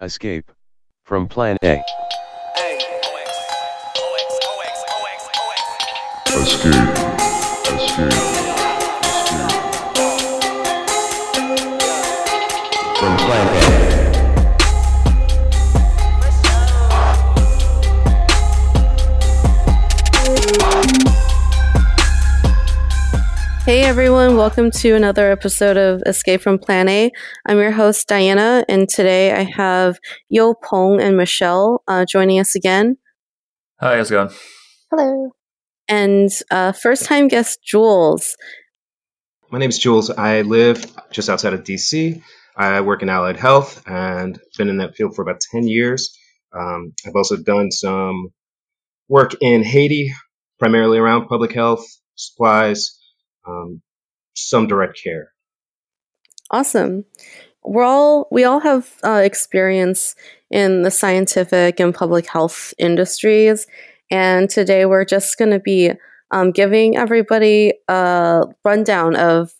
Escape from Plan A. Escape. Escape. Hey everyone, welcome to another episode of Escape from Plan A. I'm your host, Diana, and today I have Yo Pong and Michelle uh, joining us again. Hi, how's it going? Hello. And uh, first time guest, Jules. My name is Jules. I live just outside of DC. I work in allied health and been in that field for about 10 years. Um, I've also done some work in Haiti, primarily around public health, supplies, um, some direct care. Awesome. We're all we all have uh, experience in the scientific and public health industries, and today we're just going to be um, giving everybody a rundown of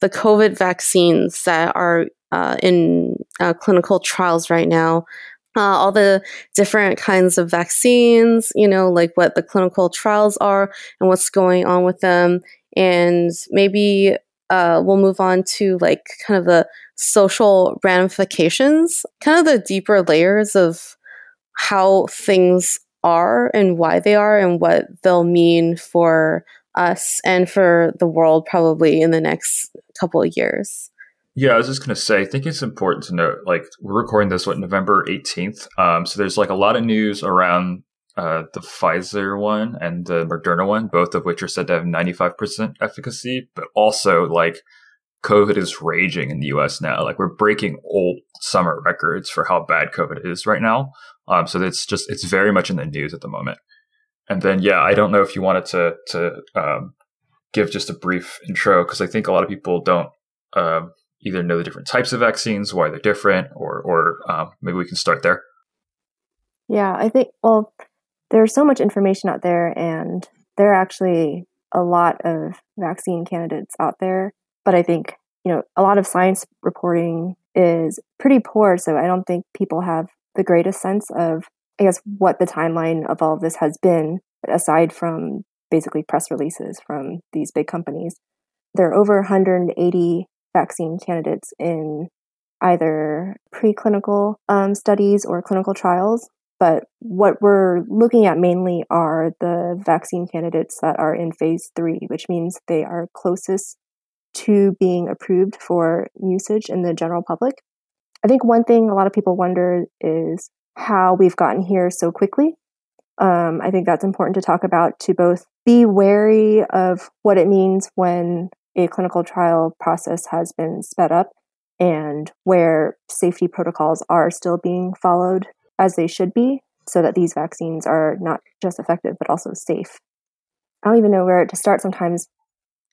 the COVID vaccines that are uh, in uh, clinical trials right now. Uh, all the different kinds of vaccines, you know, like what the clinical trials are and what's going on with them, and maybe uh, we'll move on to like kind of the social ramifications, kind of the deeper layers of how things are and why they are and what they'll mean for us and for the world probably in the next couple of years. Yeah, I was just gonna say, I think it's important to note, like we're recording this what November eighteenth. Um, so there's like a lot of news around uh, the Pfizer one and the Moderna one, both of which are said to have 95% efficacy, but also like COVID is raging in the US now. Like we're breaking old summer records for how bad COVID is right now. Um, so it's just, it's very much in the news at the moment. And then, yeah, I don't know if you wanted to, to, um, give just a brief intro because I think a lot of people don't, um, either know the different types of vaccines, why they're different, or, or, um, maybe we can start there. Yeah, I think, well, there's so much information out there, and there are actually a lot of vaccine candidates out there. But I think, you know, a lot of science reporting is pretty poor. So I don't think people have the greatest sense of, I guess, what the timeline of all of this has been, aside from basically press releases from these big companies. There are over 180 vaccine candidates in either preclinical um, studies or clinical trials. But what we're looking at mainly are the vaccine candidates that are in phase three, which means they are closest to being approved for usage in the general public. I think one thing a lot of people wonder is how we've gotten here so quickly. Um, I think that's important to talk about to both be wary of what it means when a clinical trial process has been sped up and where safety protocols are still being followed as they should be so that these vaccines are not just effective but also safe. I don't even know where to start sometimes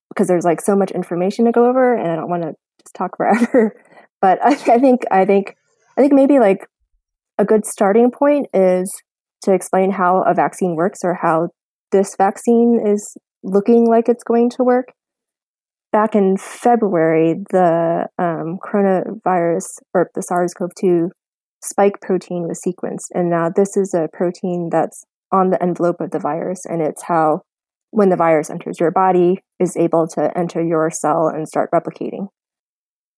because there's like so much information to go over and I don't want to just talk forever. but I, I think I think I think maybe like a good starting point is to explain how a vaccine works or how this vaccine is looking like it's going to work. Back in February, the um, coronavirus or the SARS CoV 2 spike protein was sequenced. And now this is a protein that's on the envelope of the virus, and it's how, when the virus enters your body, is able to enter your cell and start replicating.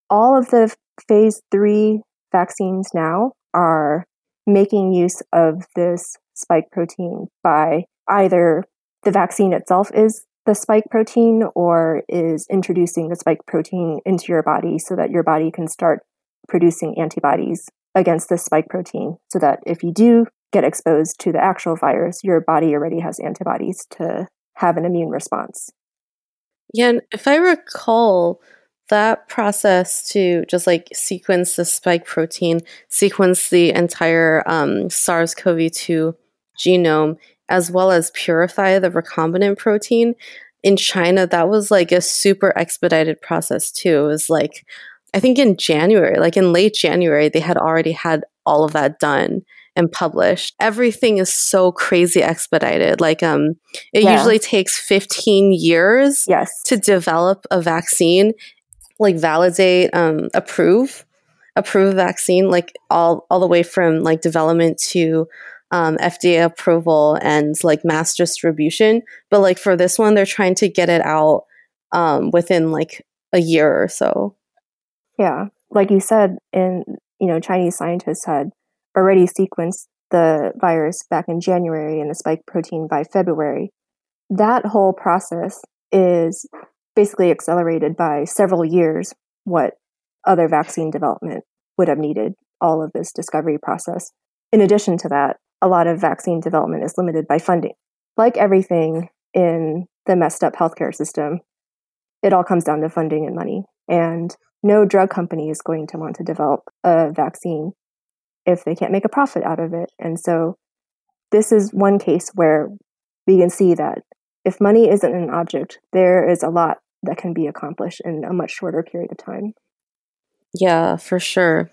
All of the phase three vaccines now are making use of this spike protein by either the vaccine itself is the spike protein or is introducing the spike protein into your body so that your body can start producing antibodies against this spike protein so that if you do get exposed to the actual virus, your body already has antibodies to have an immune response. Yeah, and if I recall, that process to just like sequence the spike protein, sequence the entire um, SARS CoV 2 genome, as well as purify the recombinant protein in China, that was like a super expedited process too. It was like I think in January, like in late January, they had already had all of that done and published. Everything is so crazy expedited. Like um it yeah. usually takes 15 years yes. to develop a vaccine, like validate, um, approve. approve a vaccine, like all all the way from like development to um, FDA approval and like mass distribution. But like for this one, they're trying to get it out um, within like a year or so. Yeah, like you said, in you know, Chinese scientists had already sequenced the virus back in January and the spike protein by February. That whole process is basically accelerated by several years what other vaccine development would have needed all of this discovery process. In addition to that, a lot of vaccine development is limited by funding. Like everything in the messed up healthcare system, it all comes down to funding and money. And no drug company is going to want to develop a vaccine if they can't make a profit out of it. And so this is one case where we can see that if money isn't an object, there is a lot that can be accomplished in a much shorter period of time. Yeah, for sure.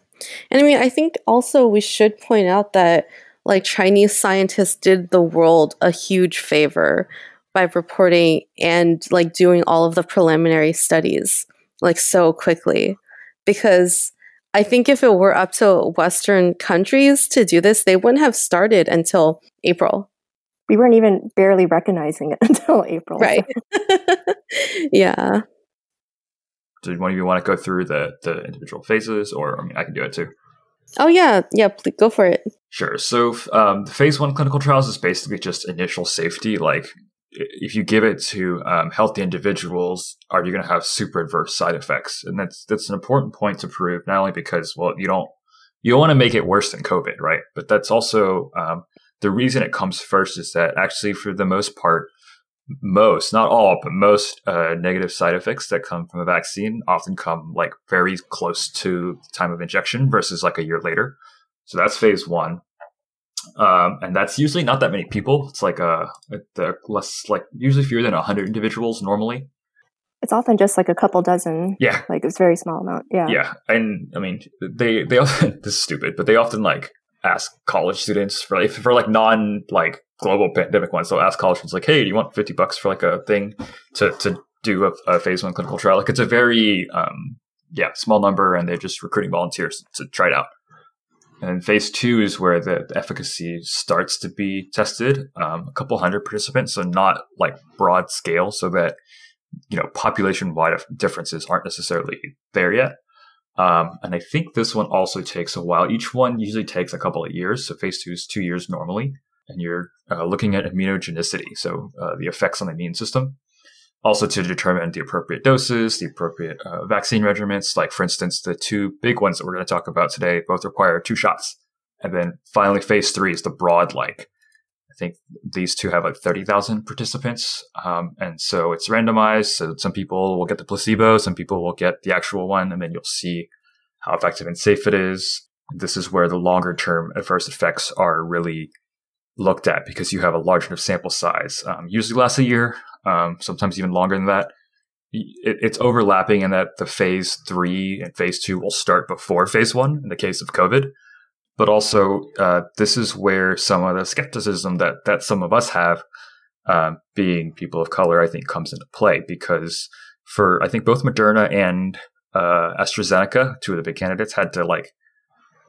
And I mean, I think also we should point out that like Chinese scientists did the world a huge favor by reporting and like doing all of the preliminary studies like so quickly because I think if it were up to Western countries to do this, they wouldn't have started until April. We weren't even barely recognizing it until April. Right. yeah. Do one of you want to go through the, the individual phases, or I mean, I can do it too. Oh yeah, yeah. Please go for it. Sure. So um, the phase one clinical trials is basically just initial safety. Like if you give it to um, healthy individuals, are you going to have super adverse side effects? And that's that's an important point to prove. Not only because well, you don't you don't want to make it worse than COVID, right? But that's also um, the reason it comes first is that actually, for the most part, most, not all, but most uh, negative side effects that come from a vaccine often come like very close to the time of injection versus like a year later. So that's phase one. Um, and that's usually not that many people. It's like a, a less like usually fewer than hundred individuals normally. It's often just like a couple dozen. Yeah, like it's very small amount. Yeah, yeah, and I mean they they often this is stupid, but they often like ask college students for like for like non like global pandemic ones. They'll ask college students like, "Hey, do you want fifty bucks for like a thing to to do a, a phase one clinical trial?" Like it's a very um, yeah small number, and they're just recruiting volunteers to try it out. And phase two is where the, efficacy starts to be tested. Um, a couple hundred participants, so not like broad scale, so that you know population wide differences aren't necessarily there yet. Um, and I think this one also takes a while. Each one usually takes a couple of years. So phase two is two years normally. And you're uh, looking at immunogenicity, so uh, the effects on the immune system. Also to determine the appropriate doses, the appropriate uh, vaccine regimens. Like, for instance, the two big ones that we're going to talk about today both require two shots. And then finally, phase three is the broad, like, I think these two have like 30,000 participants. Um, and so it's randomized. So some people will get the placebo, some people will get the actual one, and then you'll see how effective and safe it is. This is where the longer term adverse effects are really looked at because you have a large enough sample size. Um, usually lasts a year, um, sometimes even longer than that. It, it's overlapping in that the phase three and phase two will start before phase one in the case of COVID. But also uh, this is where some of the skepticism that that some of us have, uh, being people of color, I think comes into play. Because for I think both Moderna and uh, AstraZeneca, two of the big candidates, had to like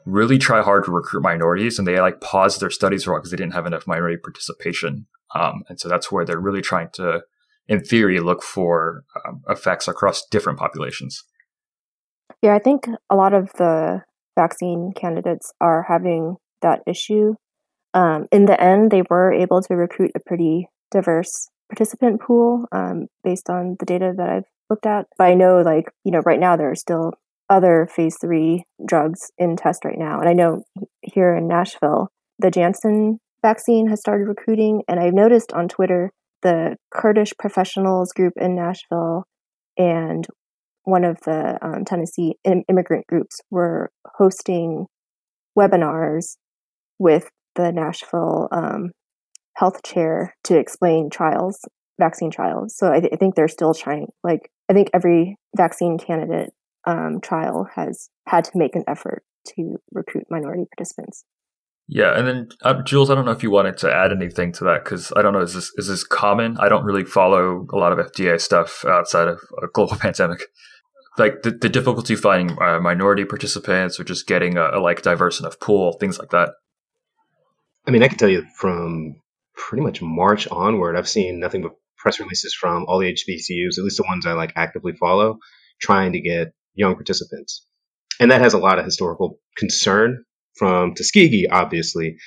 really try hard to recruit minorities, and they like paused their studies because they didn't have enough minority participation, um, and so that's where they're really trying to, in theory, look for um, effects across different populations. Yeah, I think a lot of the vaccine candidates are having that issue. Um, in the end, they were able to recruit a pretty diverse participant pool um, based on the data that I've looked at. But I know, like, you know, right now there are still other phase three drugs in test right now. And I know here in Nashville, the Janssen vaccine has started recruiting. And I've noticed on Twitter the Kurdish professionals group in Nashville and one of the um, Tennessee Im- immigrant groups were hosting webinars with the Nashville um, health chair to explain trials, vaccine trials. So I, th- I, think they're still trying. Like I think every vaccine candidate um, trial has had to make an effort to recruit minority participants. Yeah, and then uh, Jules, I don't know if you wanted to add anything to that because I don't know is this is this common? I don't really follow a lot of FDA stuff outside of a global pandemic. like the, the difficulty finding uh, minority participants or just getting a, a like diverse enough pool, things like that. I mean, I can tell you from pretty much March onward, I've seen nothing but press releases from all the HBCUs, at least the ones I like actively follow, trying to get young participants. And that has a lot of historical concern from Tuskegee, obviously,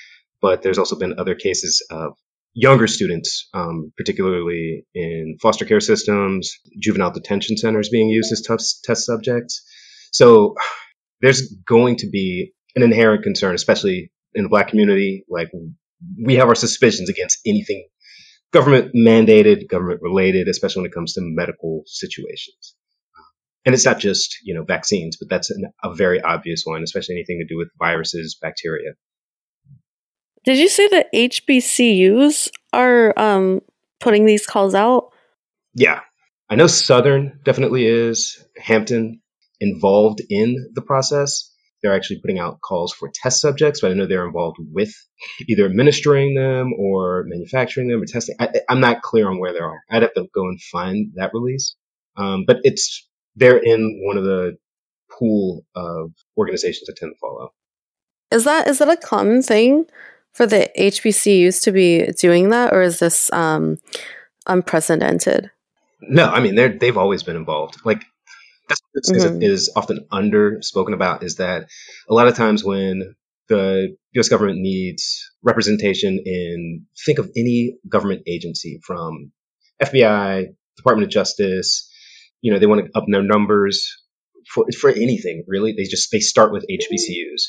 but there's also been other cases of younger students, um, particularly in foster care systems, juvenile detention centers being used as test, test subjects. So there's going to be an inherent concern, especially in the black community. Like we have our suspicions against anything government mandated, government related, especially when it comes to medical situations. And it's not just, you know, vaccines, but that's an, a very obvious one, especially anything to do with viruses, bacteria. Did you say that HBCUs are um, putting these calls out? Yeah. I know Southern definitely is, Hampton involved in the process. They're actually putting out calls for test subjects, but I know they're involved with either administering them or manufacturing them or testing. I, am not clear on where they are. I'd have to go and find that release. Um, but it's they're in one of the pool of organizations that tend to follow. Is that is that a common thing for the HBCUs to be doing that, or is this um, unprecedented? No, I mean they're they've always been involved. Like that's what mm-hmm. is often under spoken about is that a lot of times when the U.S. government needs representation in think of any government agency from FBI, Department of Justice. You know they want to up their numbers for for anything really. They just they start with HBCUs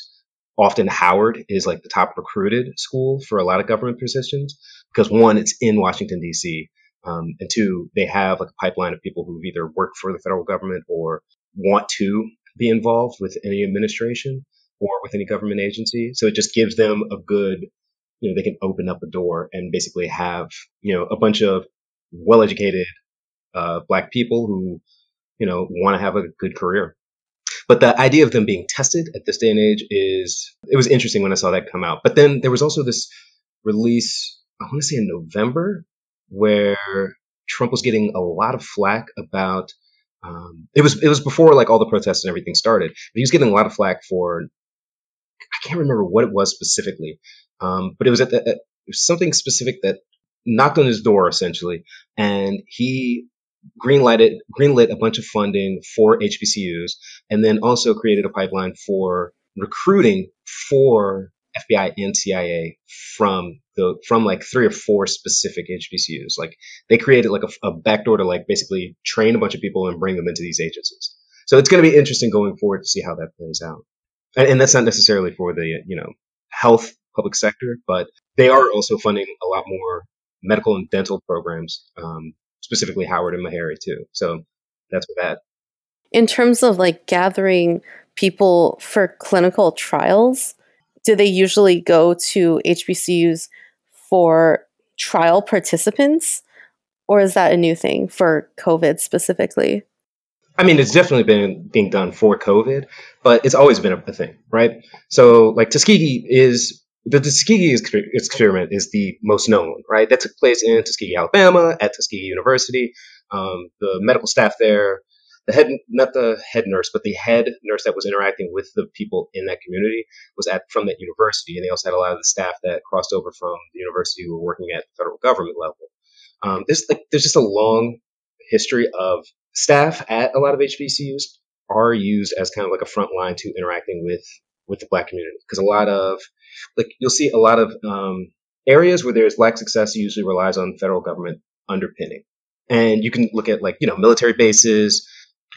often Howard is like the top recruited school for a lot of government positions because one, it's in Washington D.C. Um, and two, they have like a pipeline of people who've either worked for the federal government or want to be involved with any administration or with any government agency. So it just gives them a good, you know, they can open up a door and basically have, you know, a bunch of well-educated uh, black people who, you know, want to have a good career. But the idea of them being tested at this day and age is, it was interesting when I saw that come out. But then there was also this release, I want to say in November, where Trump was getting a lot of flack about, um, it was, it was before like all the protests and everything started. He was getting a lot of flack for, I can't remember what it was specifically. Um, but it was at, the, at something specific that knocked on his door essentially. And he greenlighted greenlit a bunch of funding for HBCUs, and then also created a pipeline for recruiting for FBI and CIA from the from like three or four specific HBCUs. Like they created like a, a backdoor to like basically train a bunch of people and bring them into these agencies. So it's going to be interesting going forward to see how that plays out. And, and that's not necessarily for the you know health public sector, but they are also funding a lot more medical and dental programs um, specifically Howard and Meharry too. So that's what that. In terms of like gathering people for clinical trials, do they usually go to HBCUs for trial participants? Or is that a new thing for COVID specifically? I mean, it's definitely been being done for COVID, but it's always been a thing, right? So, like Tuskegee is the Tuskegee experiment is the most known, right? That took place in Tuskegee, Alabama, at Tuskegee University. Um, the medical staff there, the head, not the head nurse, but the head nurse that was interacting with the people in that community was at from that university, and they also had a lot of the staff that crossed over from the university who were working at the federal government level. Um, there's like there's just a long history of staff at a lot of HBCUs are used as kind of like a front line to interacting with with the black community because a lot of like you'll see a lot of um, areas where there's black success usually relies on federal government underpinning. And you can look at like you know military bases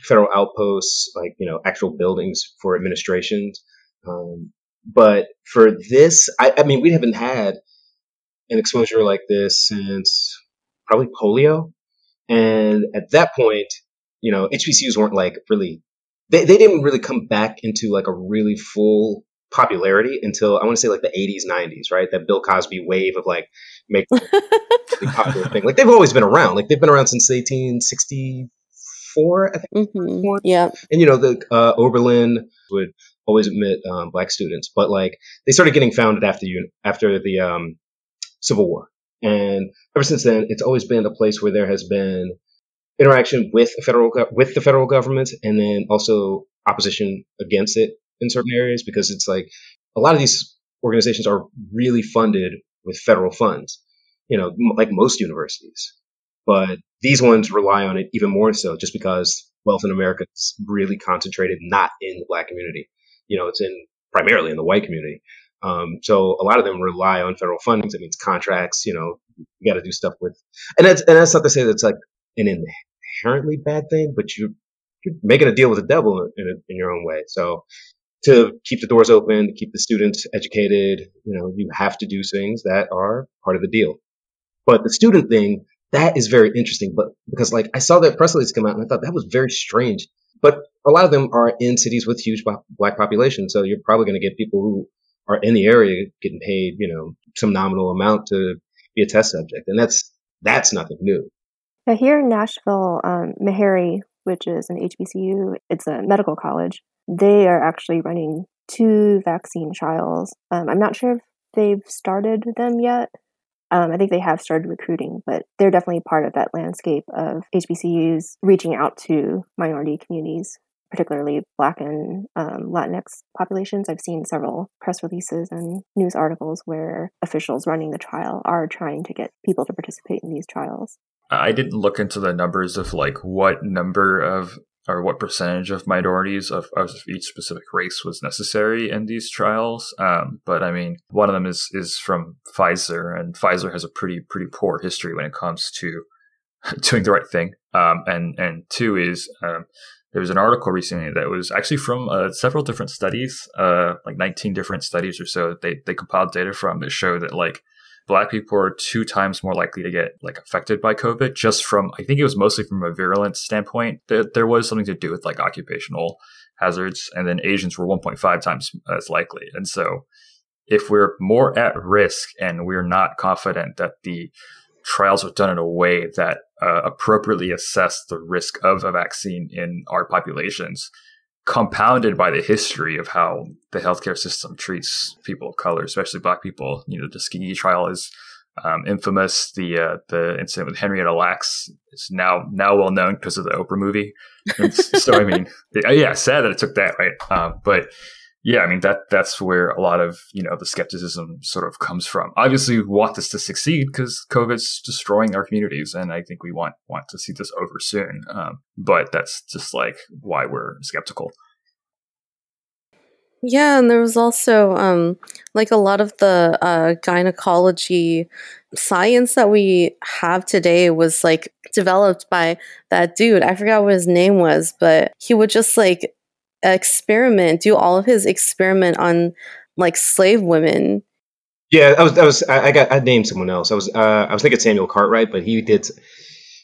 federal outposts like you know actual buildings for administrations. Um, but for this I, I mean we haven't had an exposure like this since probably polio. And at that point you know hbcus weren't like really they, they didn't really come back into like a really full popularity until I want to say like the 80s, 90s, right? That Bill Cosby wave of like make popular thing. Like they've always been around. Like they've been around since 1864, I think. Mm-hmm. Yeah. And you know the uh, Oberlin would always admit um, black students, but like they started getting founded after you after the um, Civil War, and ever since then, it's always been a place where there has been interaction with federal with the federal government, and then also opposition against it in certain areas because it's like a lot of these organizations are really funded with federal funds, you know, like most universities. But these ones rely on it even more so just because wealth in America is really concentrated not in the black community. You know, it's in primarily in the white community. Um, so a lot of them rely on federal funding. That means contracts, you know, you got to do stuff with, and that's, and that's not to say that's like an inherently bad thing, but you, you're making a deal with the devil in, a, in your own way. So to keep the doors open, to keep the students educated, you know, you have to do things that are part of the deal. But the student thing, that is very interesting. But because like I saw that press release come out and I thought that was very strange. But a lot of them are in cities with huge black population. So you're probably going to get people who are in the area getting paid, you know, some nominal amount to be a test subject. And that's, that's nothing new. Now here in Nashville, um, Meharry, which is an HBCU, it's a medical college. They are actually running two vaccine trials. Um, I'm not sure if they've started them yet. Um, I think they have started recruiting, but they're definitely part of that landscape of HBCUs reaching out to minority communities particularly Black and um, Latinx populations. I've seen several press releases and news articles where officials running the trial are trying to get people to participate in these trials. I didn't look into the numbers of like what number of or what percentage of minorities of, of each specific race was necessary in these trials. Um, but I mean, one of them is is from Pfizer, and Pfizer has a pretty pretty poor history when it comes to doing the right thing. Um, and and two is um, there was an article recently that was actually from uh, several different studies, uh, like 19 different studies or so. They they compiled data from that show that like black people are two times more likely to get like affected by COVID. Just from I think it was mostly from a virulence standpoint. There, there was something to do with like occupational hazards, and then Asians were 1.5 times as likely. And so, if we're more at risk and we're not confident that the trials are done in a way that uh, appropriately assess the risk of a vaccine in our populations, compounded by the history of how the healthcare system treats people of color, especially Black people. You know, the Tuskegee trial is um, infamous. The uh, the incident with Henrietta Lacks is now now well known because of the Oprah movie. so I mean, yeah, sad that it took that right, uh, but yeah, I mean that that's where a lot of you know the skepticism sort of comes from. Obviously, we want this to succeed because COVID's destroying our communities, and I think we want want to see this over soon. Um, but that's just like why we're skeptical. Yeah, and there was also um, like a lot of the uh, gynecology science that we have today was like developed by that dude. I forgot what his name was, but he would just like experiment, do all of his experiment on like slave women. Yeah, I was. I was. I got. I named someone else. I was. Uh, I was thinking Samuel Cartwright, but he did.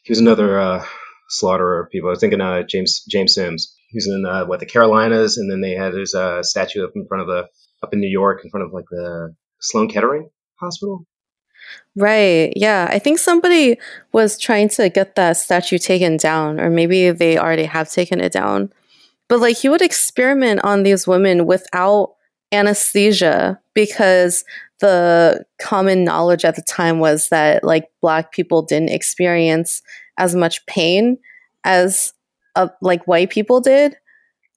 He was another uh, slaughterer of people. I was thinking uh, James James Sims. He was in uh, what the Carolinas, and then they had his uh, statue up in front of the up in New York, in front of like the Sloan Kettering Hospital. Right. Yeah. I think somebody was trying to get that statue taken down, or maybe they already have taken it down. But like he would experiment on these women without anesthesia because the common knowledge at the time was that like black people didn't experience as much pain as uh, like white people did.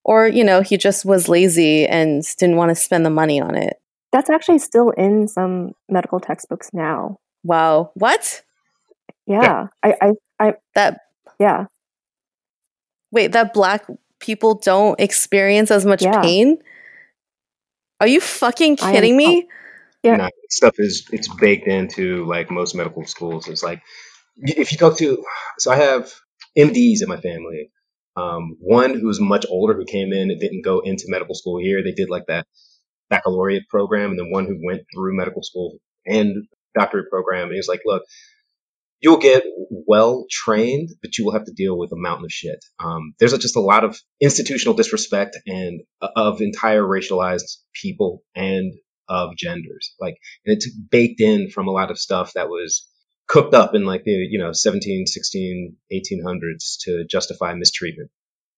Or you know he just was lazy and didn't want to spend the money on it. That's actually still in some medical textbooks now. Wow. What? Yeah, yeah. I, I i that yeah. Wait that black people don't experience as much yeah. pain? Are you fucking kidding me? Yeah. Nah, stuff is it's baked into like most medical schools. It's like if you talk to so I have MDs in my family. Um, one who's much older who came in and didn't go into medical school here. They did like that baccalaureate program, and then one who went through medical school and doctorate program. And he was like, "Look, you'll get well trained, but you will have to deal with a mountain of shit. Um, there's just a lot of institutional disrespect and uh, of entire racialized people and of genders. Like, and it's baked in from a lot of stuff that was cooked up in like the, you know, 17, 16, 1800s to justify mistreatment.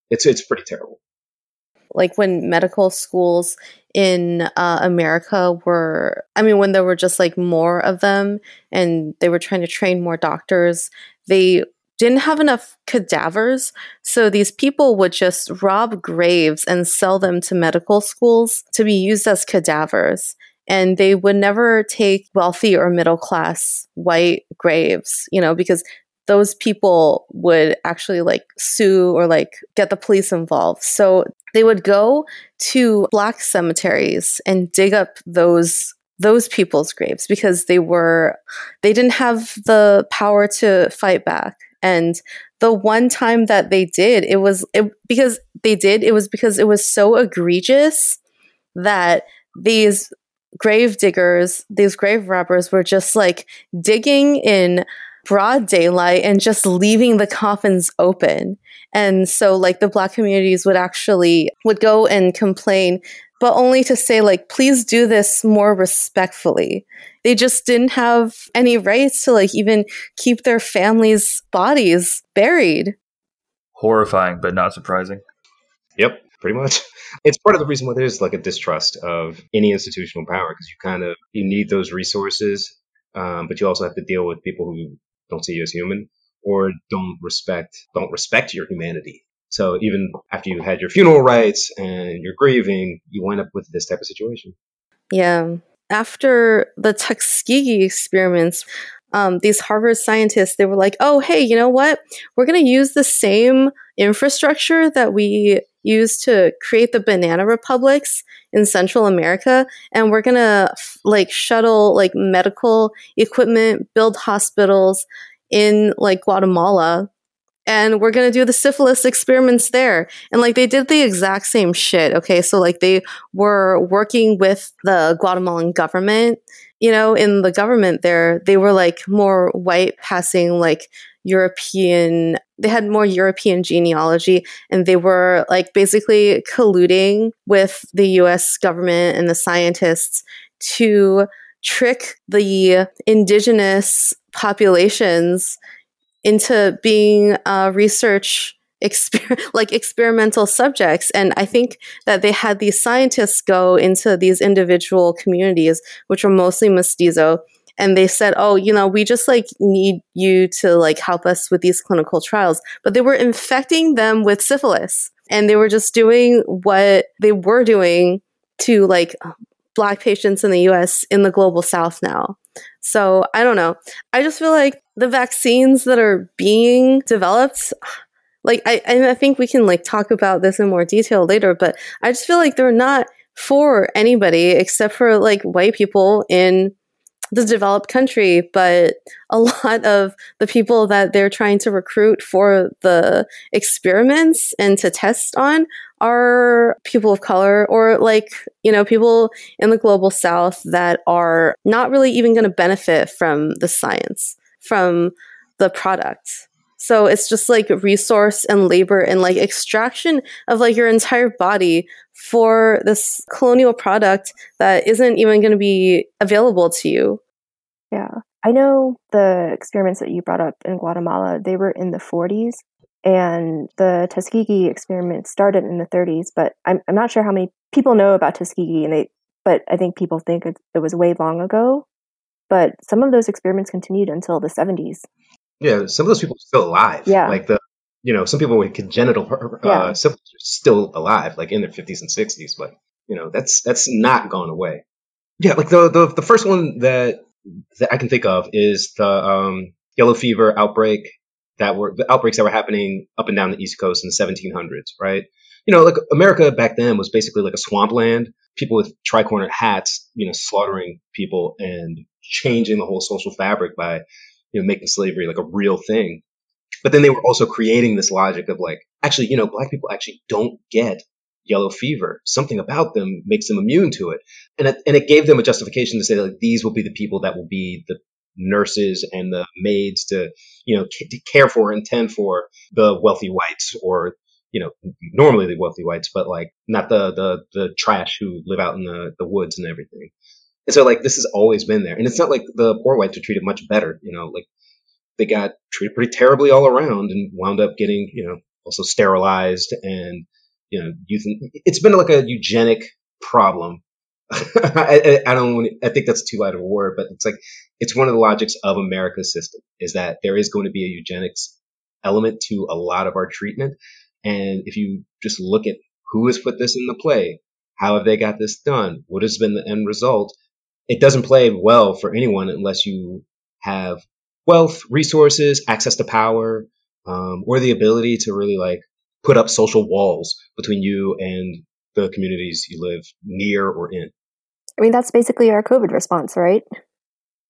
It's, it's pretty terrible like when medical schools in uh, America were, I mean, when there were just like more of them and they were trying to train more doctors, they didn't have enough cadavers. So these people would just rob graves and sell them to medical schools to be used as cadavers. And they would never take wealthy or middle class white graves, you know, because those people would actually like sue or like get the police involved. So they would go to black cemeteries and dig up those those people's graves because they were they didn't have the power to fight back. And the one time that they did it was it, because they did it was because it was so egregious that these grave diggers these grave robbers were just like digging in broad daylight and just leaving the coffins open and so like the black communities would actually would go and complain but only to say like please do this more respectfully they just didn't have any rights to like even keep their families bodies buried Horrifying, but not surprising. Yep, pretty much. It's part of the reason why there's like a distrust of any institutional power because you kind of you need those resources, um, but you also have to deal with people who don't see you as human or don't respect don't respect your humanity. So even after you had your funeral rites and you're grieving, you wind up with this type of situation. Yeah. After the Tuskegee experiments, um, these Harvard scientists, they were like, oh, hey, you know what? We're going to use the same infrastructure that we used to create the banana republics in Central America. And we're going to like shuttle like medical equipment, build hospitals in like Guatemala and we're going to do the syphilis experiments there. And like they did the exact same shit. Okay. So like they were working with the Guatemalan government, you know, in the government there, they were like more white passing, like European, they had more European genealogy and they were like basically colluding with the US government and the scientists to trick the indigenous populations into being uh, research exper- like experimental subjects. And i think that they had these scientists go into these individual communities which were mostly mestizo and they said oh you know we just like need you to like help us with these clinical trials but they were infecting them with syphilis and they were just doing what they were doing to like black patients in the US in the global south now. So I don't know. I just feel like the vaccines that are being developed, like I, I think we can like talk about this in more detail later, but I just feel like they're not for anybody except for like white people in the developed country, but a lot of the people that they're trying to recruit for the experiments and to test on are people of color or like, you know, people in the global south that are not really even going to benefit from the science, from the product. So it's just like resource and labor and like extraction of like your entire body for this colonial product that isn't even going to be available to you. Yeah. I know the experiments that you brought up in Guatemala, they were in the 40s and the Tuskegee experiment started in the 30s, but I'm, I'm not sure how many people know about Tuskegee and they but I think people think it, it was way long ago. But some of those experiments continued until the 70s. Yeah, some of those people are still alive. Yeah. Like the, you know, some people with congenital uh, Yeah. syphilis are still alive, like in their 50s and 60s. But, you know, that's that's not gone away. Yeah, like the, the, the first one that, that I can think of is the um, yellow fever outbreak that were the outbreaks that were happening up and down the East Coast in the 1700s, right? You know, like America back then was basically like a swampland. People with tricorner hats, you know, slaughtering people and changing the whole social fabric by, you know, making slavery like a real thing. But then they were also creating this logic of like, actually, you know, black people actually don't get yellow fever. Something about them makes them immune to it. And it, and it gave them a justification to say like, these will be the people that will be the nurses and the maids to, you know, c- to care for and tend for the wealthy whites or, you know, normally the wealthy whites, but like not the, the, the trash who live out in the, the woods and everything. And so like this has always been there. And it's not like the poor whites are treated much better, you know, like they got treated pretty terribly all around and wound up getting, you know, also sterilized and, you know, it's been like a eugenic problem. I, I, don't, I think that's too light of a word, but it's like, it's one of the logics of America's system is that there is going to be a eugenics element to a lot of our treatment. And if you just look at who has put this in the play, how have they got this done? What has been the end result? It doesn't play well for anyone unless you have wealth, resources, access to power, um, or the ability to really like put up social walls between you and the communities you live near or in. I mean, that's basically our COVID response, right?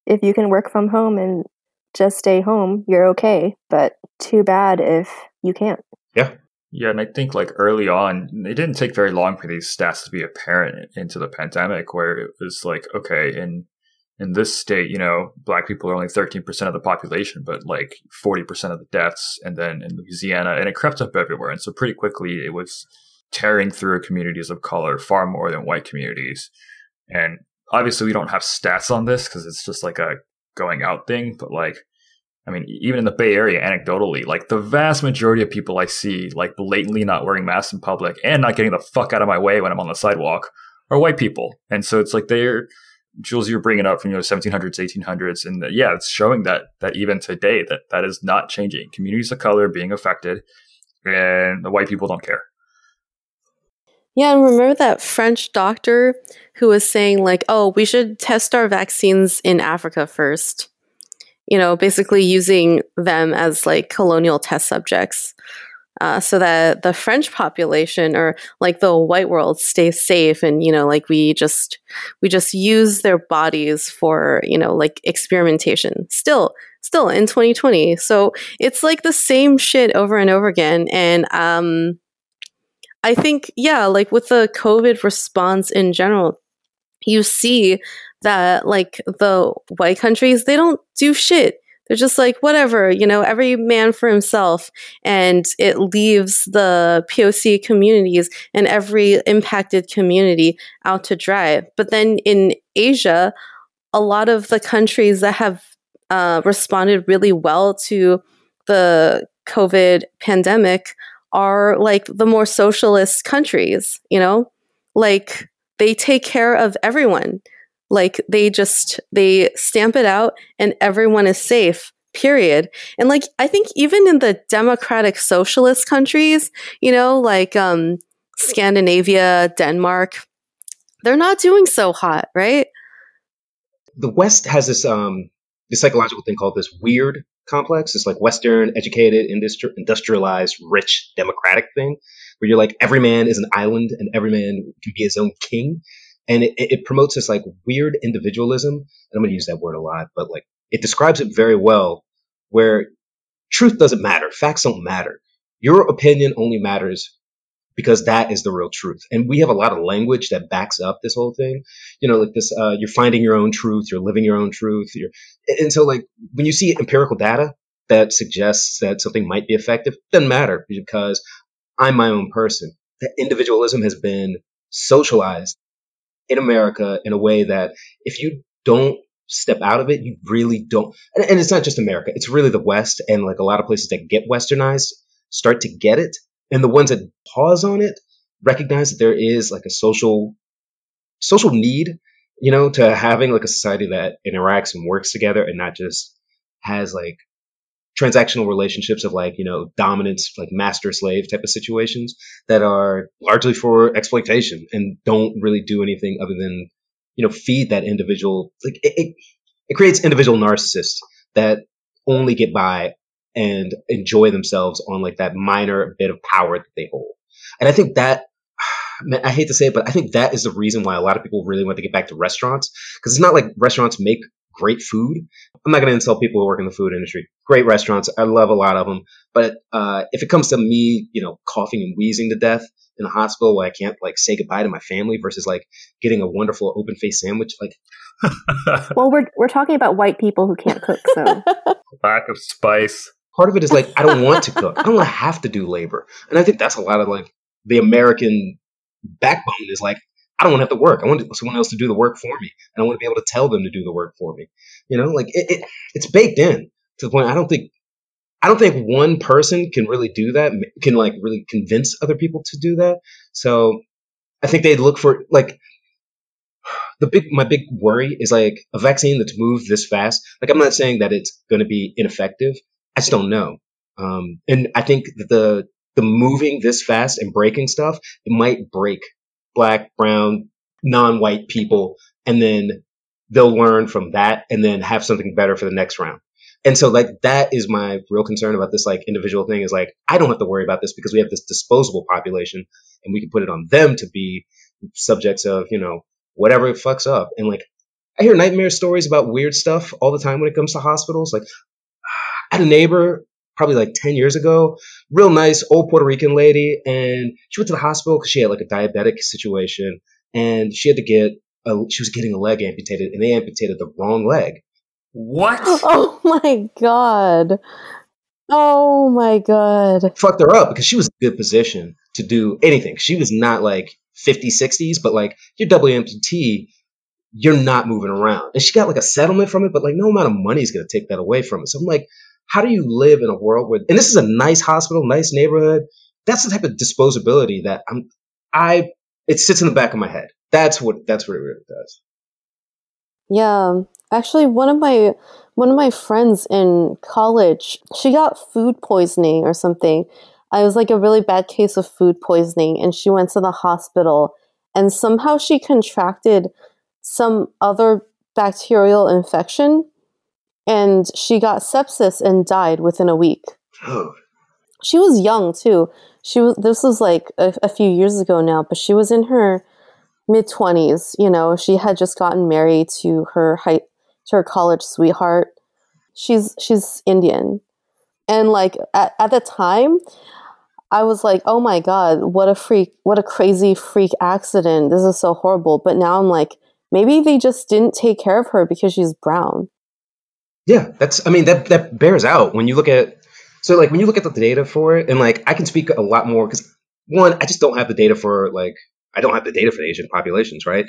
If you can work from home and just stay home, you're okay. But too bad if you can't. Yeah. Yeah, and I think like early on, it didn't take very long for these stats to be apparent into the pandemic, where it was like, okay, in in this state, you know, black people are only 13% of the population, but like 40% of the deaths. And then in Louisiana, and it crept up everywhere. And so pretty quickly it was tearing through communities of color far more than white communities. And obviously we don't have stats on this because it's just like a going out thing, but like, I mean, even in the Bay Area, anecdotally, like the vast majority of people I see, like blatantly not wearing masks in public and not getting the fuck out of my way when I'm on the sidewalk, are white people. And so it's like they're, Jules, you're bringing up from you know 1700s, 1800s, and uh, yeah, it's showing that that even today that that is not changing. Communities of color being affected, and the white people don't care. Yeah, and remember that French doctor who was saying like, "Oh, we should test our vaccines in Africa first. You know, basically using them as like colonial test subjects uh, so that the French population or like the white world stays safe and you know like we just we just use their bodies for you know like experimentation still still in 2020 so it's like the same shit over and over again. And um I think yeah like with the COVID response in general you see that like the white countries they don't do shit they're just like, whatever, you know, every man for himself. And it leaves the POC communities and every impacted community out to dry. But then in Asia, a lot of the countries that have uh, responded really well to the COVID pandemic are like the more socialist countries, you know? Like they take care of everyone. Like they just they stamp it out and everyone is safe. Period. And like I think even in the democratic socialist countries, you know, like um Scandinavia, Denmark, they're not doing so hot, right? The West has this um this psychological thing called this weird complex. It's like Western, educated, industri- industrialized, rich, democratic thing, where you're like every man is an island and every man can be his own king and it, it promotes this like weird individualism. And I'm going to use that word a lot, but like it describes it very well where truth doesn't matter. Facts don't matter. Your opinion only matters because that is the real truth. And we have a lot of language that backs up this whole thing. You know, like this, uh, you're finding your own truth, you're living your own truth. You're, and so like when you see empirical data that suggests that something might be effective, it doesn't matter because I'm my own person. That individualism has been socialized in America in a way that if you don't step out of it, you really don't. And, and, it's not just America; it's really the West and like a lot of places that get westernized start to get it, and the ones that pause on it recognize that there is like a social social need, you know, to having like a society that interacts and works together and not just has like transactional relationships of like you know dominance like master slave type of situations that are largely for exploitation and don't really do anything other than you know feed that individual like it, it, it creates individual narcissists that only get by and enjoy themselves on like that minor bit of power that they hold. And i think that I hate to say it, but I think that is the reason why a lot of people really want to get back to restaurants because it's not like restaurants make great food. I'm not going to insult people who work in the food industry. Great restaurants. I love a lot of them. But uh, if it comes to me, you know, coughing and wheezing to death in the hospital where I can't like say goodbye to my family versus like getting a wonderful open face sandwich, like. well, we're we're talking about white people who can't cook, so lack of spice. Part of it is like I don't want to cook. I don't want to have to do labor, and I think that's a lot of like the American backbone is like I don't want to have to work. I want someone else to do the work for me, and I want to be able to tell them to do the work for me. You know, like it, it, it's baked in to the point. I don't think I don't think one person can really do that. Can like really convince other people to do that. So I think they'd look for like the big my big worry is like a vaccine that's moved this fast. Like I'm not saying that it's going to be ineffective. I just don't know. Um, and I think that the the moving this fast and breaking stuff it might break black, brown, non-white people, and then they'll learn from that and then have something better for the next round. And so like that is my real concern about this like individual thing is like I don't have to worry about this because we have this disposable population and we can put it on them to be subjects of, you know, whatever it fucks up. And like I hear nightmare stories about weird stuff all the time when it comes to hospitals. Like I had a neighbor probably like 10 years ago, real nice old Puerto Rican lady and she went to the hospital because she had like a diabetic situation and she had to get a, she was getting a leg amputated and they amputated the wrong leg. What? Oh my god. Oh my god. Fucked her up because she was in a good position to do anything. She was not like 50, 60s, but like your double amputee, you're not moving around. And she got like a settlement from it, but like no amount of money is going to take that away from it. So I'm like, how do you live in a world where, and this is a nice hospital, nice neighborhood. That's the type of disposability that I'm, I, it sits in the back of my head. That's what, that's what it really does. Yeah. Actually, one of my one of my friends in college, she got food poisoning or something. It was like a really bad case of food poisoning, and she went to the hospital, and somehow she contracted some other bacterial infection, and she got sepsis and died within a week. Oh, She was young too. She was. This was like a, a few years ago now, but she was in her mid twenties. You know, she had just gotten married to her high to her college sweetheart. She's she's Indian, and like at, at the time, I was like, oh my god, what a freak, what a crazy freak accident. This is so horrible. But now I'm like, maybe they just didn't take care of her because she's brown. Yeah, that's. I mean, that that bears out when you look at. So, like, when you look at the data for it, and like, I can speak a lot more because one, I just don't have the data for like, I don't have the data for the Asian populations, right?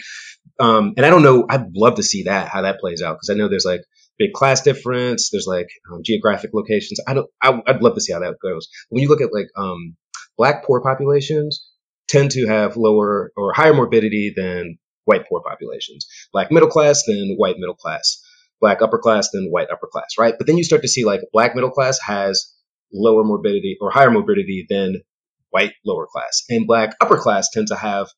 Um, and I don't know. I'd love to see that how that plays out because I know there's like big class difference. There's like um, geographic locations. I don't. I, I'd love to see how that goes. When you look at like um, black poor populations, tend to have lower or higher morbidity than white poor populations. Black middle class than white middle class. Black upper class than white upper class, right? But then you start to see like black middle class has lower morbidity or higher morbidity than white lower class, and black upper class tend to have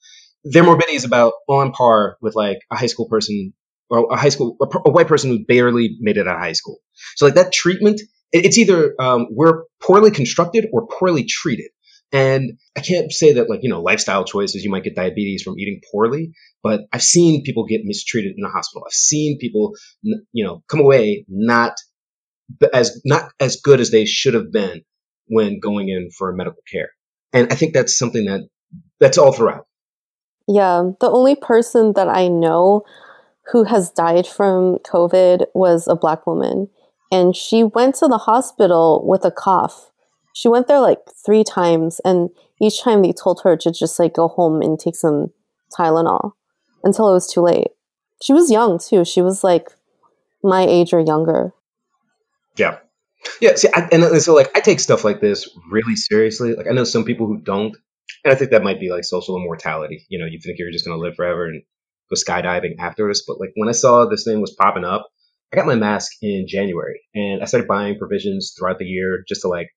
their morbidity is about on par with like a high school person or a high school a, a white person who barely made it out of high school. So like that treatment, it- it's either um, we're poorly constructed or poorly treated. And I can't say that like, you know, lifestyle choices, you might get diabetes from eating poorly, but I've seen people get mistreated in the hospital. I've seen people, you know, come away not as, not as good as they should have been when going in for medical care. And I think that's something that, that's all throughout. Yeah, the only person that I know who has died from COVID was a black woman. And she went to the hospital with a cough. She went there like three times, and each time they told her to just like go home and take some Tylenol until it was too late. She was young too. She was like my age or younger. Yeah. Yeah. See, I, and so like I take stuff like this really seriously. Like I know some people who don't, and I think that might be like social immortality. You know, you think you're just gonna live forever and go skydiving afterwards. But like when I saw this thing was popping up, I got my mask in January, and I started buying provisions throughout the year just to like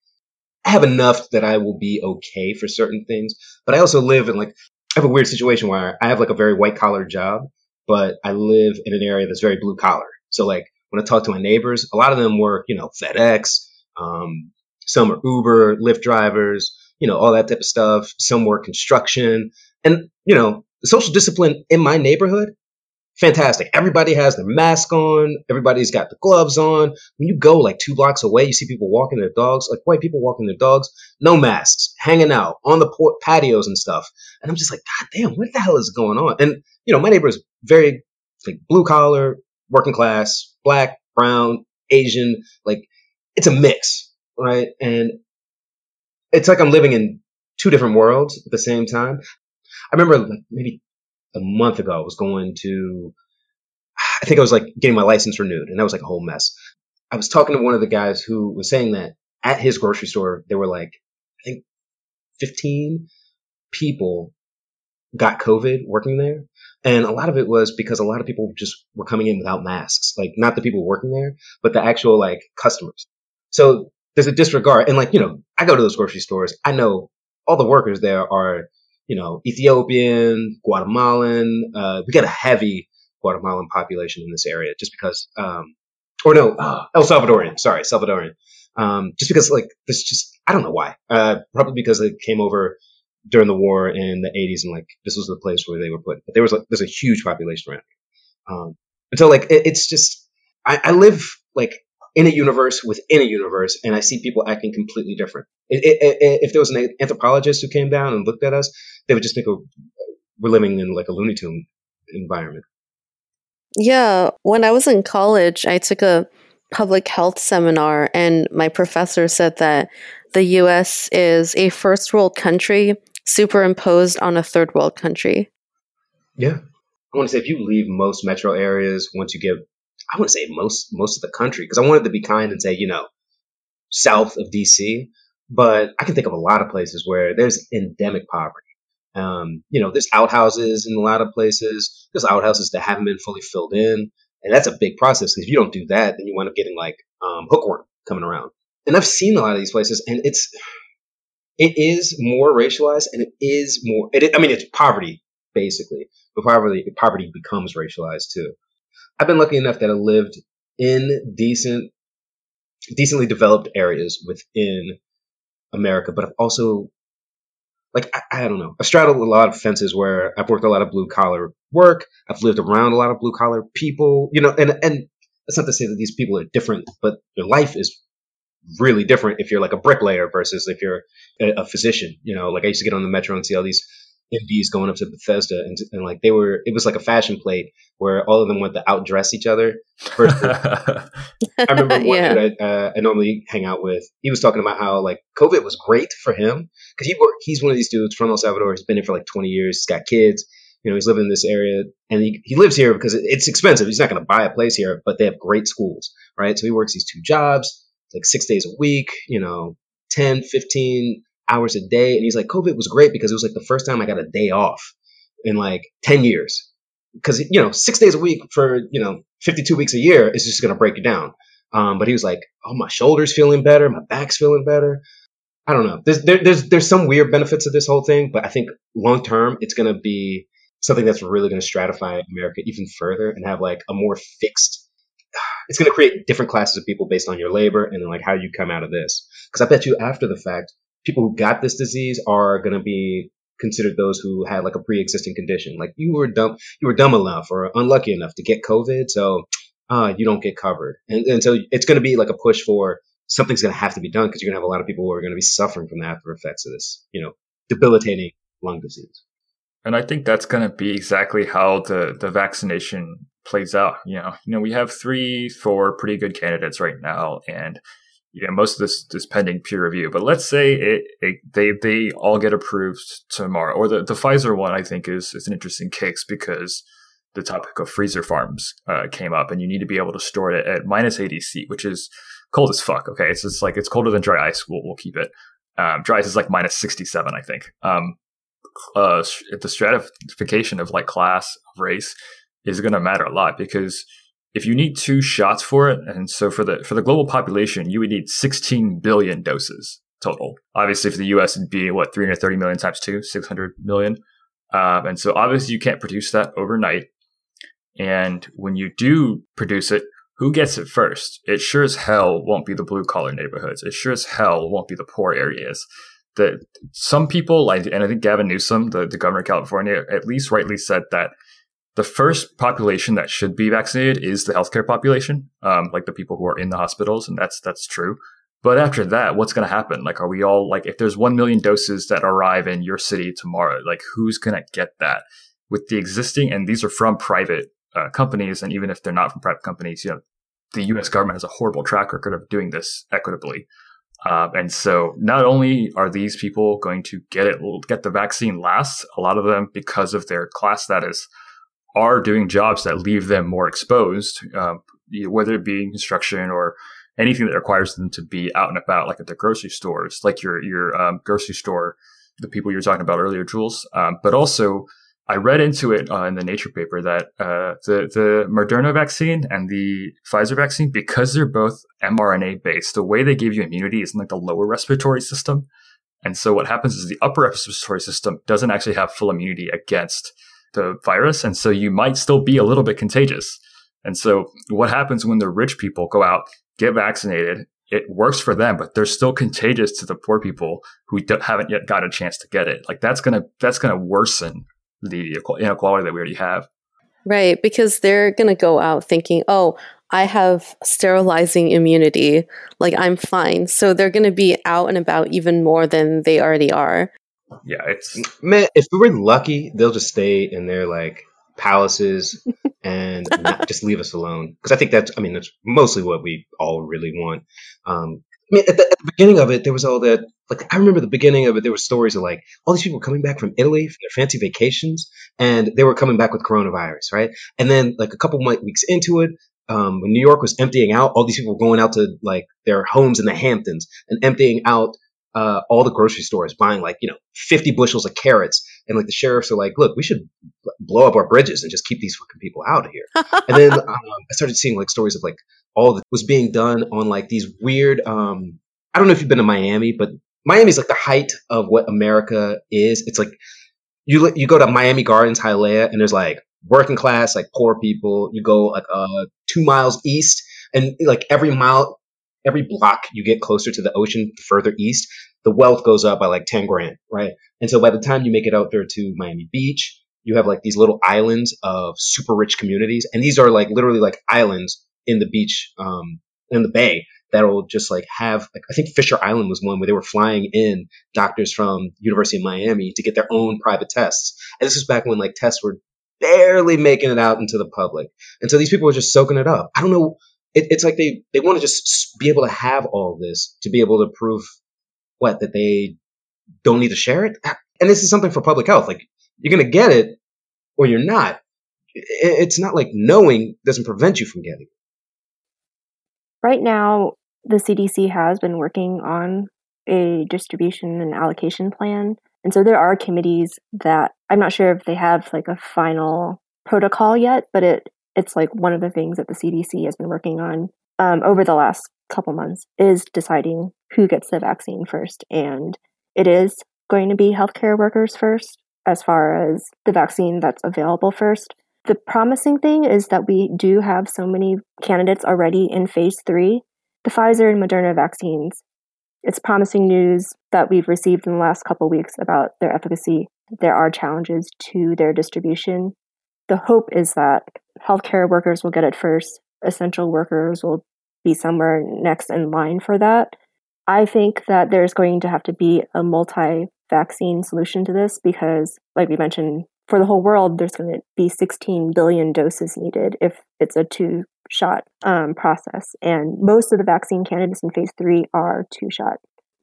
have enough that I will be okay for certain things. But I also live in like I have a weird situation where I have like a very white collar job, but I live in an area that's very blue collar. So like when I talk to my neighbors, a lot of them work, you know, FedEx, um, some are Uber, Lyft drivers, you know, all that type of stuff. Some work construction, and you know, the social discipline in my neighborhood, fantastic. Everybody has their mask on. Everybody's got the gloves on. When you go like two blocks away, you see people walking their dogs, like white people walking their dogs, no masks, hanging out on the por- patios and stuff. And I'm just like, God damn, what the hell is going on? And you know, my neighbor is very like blue collar, working class, black, brown, Asian, like it's a mix, right? And it's like I'm living in two different worlds at the same time. I remember like maybe a month ago, I was going to, I think I was like getting my license renewed, and that was like a whole mess. I was talking to one of the guys who was saying that at his grocery store, there were like, I think 15 people got COVID working there. And a lot of it was because a lot of people just were coming in without masks. Like not the people working there, but the actual like customers. So there's a disregard. And like, you know, I go to those grocery stores. I know all the workers there are, you know, Ethiopian, Guatemalan. Uh, we got a heavy Guatemalan population in this area just because, um, or no, uh, El Salvadorian. Sorry, Salvadorian. Um, just because like this just, I don't know why. Uh, probably because they came over during the war in the 80s and like this was the place where they were put. But there was like, there's a huge population around here. Um, and so like it, it's just, I, I live like in a universe within a universe, and I see people acting completely different. It, it, it, if there was an anthropologist who came down and looked at us, they would just think oh, we're living in like a Looney Tune environment. Yeah, when I was in college, I took a public health seminar, and my professor said that the US is a first world country superimposed on a third world country. Yeah. I want to say if you leave most metro areas, once you get I wouldn't say most most of the country because I wanted to be kind and say you know south of DC, but I can think of a lot of places where there's endemic poverty. Um, you know, there's outhouses in a lot of places. There's outhouses that haven't been fully filled in, and that's a big process because if you don't do that, then you wind up getting like um, hookworm coming around. And I've seen a lot of these places, and it's it is more racialized, and it is more. It, I mean, it's poverty basically, but poverty poverty becomes racialized too. I've been lucky enough that I lived in decent, decently developed areas within America, but I've also, like, I, I don't know, I've straddled a lot of fences where I've worked a lot of blue collar work. I've lived around a lot of blue collar people, you know, and, and that's not to say that these people are different, but their life is really different if you're like a bricklayer versus if you're a, a physician. You know, like I used to get on the metro and see all these MDs going up to Bethesda, and, and like they were, it was like a fashion plate where all of them went to outdress each other. I remember one yeah. dude I, uh, I normally hang out with. He was talking about how like COVID was great for him because he worked. He's one of these dudes from El Salvador. He's been here for like twenty years. He's got kids. You know, he's living in this area, and he, he lives here because it's expensive. He's not going to buy a place here, but they have great schools, right? So he works these two jobs, like six days a week. You know, 10, 15 hours a day. And he's like, COVID was great because it was like the first time I got a day off in like 10 years. Because, you know, six days a week for, you know, 52 weeks a year is just going to break you down. Um, but he was like, oh, my shoulder's feeling better. My back's feeling better. I don't know. There's, there, there's, there's some weird benefits of this whole thing, but I think long term, it's going to be something that's really going to stratify America even further and have like a more fixed it's going to create different classes of people based on your labor and then like how you come out of this. Because I bet you after the fact, people who got this disease are going to be considered those who had like a pre-existing condition. Like you were dumb, you were dumb enough or unlucky enough to get COVID, so uh, you don't get covered. And, and so it's going to be like a push for something's going to have to be done because you're going to have a lot of people who are going to be suffering from the after effects of this, you know, debilitating lung disease. And I think that's going to be exactly how the the vaccination plays out. You know, you know, we have three, four pretty good candidates right now, and you know, most of this is pending peer review, but let's say it, it, they they all get approved tomorrow. Or the, the Pfizer one, I think, is is an interesting case because the topic of freezer farms uh, came up, and you need to be able to store it at minus 80 C, which is cold as fuck. Okay, it's just like it's colder than dry ice. We'll we'll keep it. Um, dry ice is like minus 67, I think. Um, uh, the stratification of like class of race is going to matter a lot because if you need two shots for it, and so for the for the global population, you would need 16 billion doses total. Obviously, for the U.S., it'd be what 330 million times two, 600 million. Um, and so obviously, you can't produce that overnight. And when you do produce it, who gets it first? It sure as hell won't be the blue collar neighborhoods. It sure as hell won't be the poor areas. That some people, like, and I think Gavin Newsom, the, the governor of California, at least rightly said that the first population that should be vaccinated is the healthcare population, um, like the people who are in the hospitals, and that's that's true. But after that, what's going to happen? Like, are we all like, if there's one million doses that arrive in your city tomorrow, like, who's going to get that with the existing? And these are from private uh, companies, and even if they're not from private companies, you know, the U.S. government has a horrible track record of doing this equitably. Uh, and so, not only are these people going to get it, get the vaccine last, a lot of them because of their class status are doing jobs that leave them more exposed, uh, whether it be construction or anything that requires them to be out and about, like at the grocery stores, like your your um, grocery store, the people you were talking about earlier, Jules. Um, but also, I read into it uh, in the Nature paper that uh, the the Moderna vaccine and the Pfizer vaccine, because they're both mRNA based, the way they give you immunity is in like the lower respiratory system, and so what happens is the upper respiratory system doesn't actually have full immunity against the virus, and so you might still be a little bit contagious. And so what happens when the rich people go out get vaccinated? It works for them, but they're still contagious to the poor people who haven't yet got a chance to get it. Like that's gonna that's gonna worsen the inequality that we already have. Right, because they're going to go out thinking, oh, I have sterilizing immunity. Like, I'm fine. So they're going to be out and about even more than they already are. Yeah, it's. Man, if we were lucky, they'll just stay in their like palaces and not, just leave us alone. Because I think that's, I mean, that's mostly what we all really want. Um, I mean, at the, at the, beginning of it, there was all that. Like, I remember the beginning of it. There were stories of like all these people coming back from Italy for their fancy vacations, and they were coming back with coronavirus, right? And then, like a couple weeks into it, um, when New York was emptying out, all these people were going out to like their homes in the Hamptons and emptying out uh, all the grocery stores, buying like you know 50 bushels of carrots, and like the sheriffs are like, "Look, we should blow up our bridges and just keep these fucking people out of here." and then um, I started seeing like stories of like all that was being done on like these weird. Um, I don't know if you've been to Miami, but Miami's like the height of what America is. It's like you you go to Miami Gardens, Hialeah, and there's like working class, like poor people. You go like uh, two miles east, and like every mile, every block you get closer to the ocean, further east, the wealth goes up by like ten grand, right? And so by the time you make it out there to Miami Beach, you have like these little islands of super rich communities, and these are like literally like islands in the beach, um, in the bay that'll just like have like I think Fisher Island was one where they were flying in doctors from University of Miami to get their own private tests. And this was back when like tests were barely making it out into the public. And so these people were just soaking it up. I don't know. It, it's like they, they want to just be able to have all this to be able to prove what, that they don't need to share it. And this is something for public health. Like you're going to get it or you're not. It's not like knowing doesn't prevent you from getting it. Right now, the CDC has been working on a distribution and allocation plan. And so there are committees that I'm not sure if they have like a final protocol yet, but it it's like one of the things that the CDC has been working on um, over the last couple months is deciding who gets the vaccine first. And it is going to be healthcare workers first as far as the vaccine that's available first. The promising thing is that we do have so many candidates already in phase three. The Pfizer and Moderna vaccines. It's promising news that we've received in the last couple weeks about their efficacy. There are challenges to their distribution. The hope is that healthcare workers will get it first, essential workers will be somewhere next in line for that. I think that there's going to have to be a multi vaccine solution to this because, like we mentioned, for the whole world, there's going to be 16 billion doses needed if it's a two shot um, process. And most of the vaccine candidates in phase three are two shot.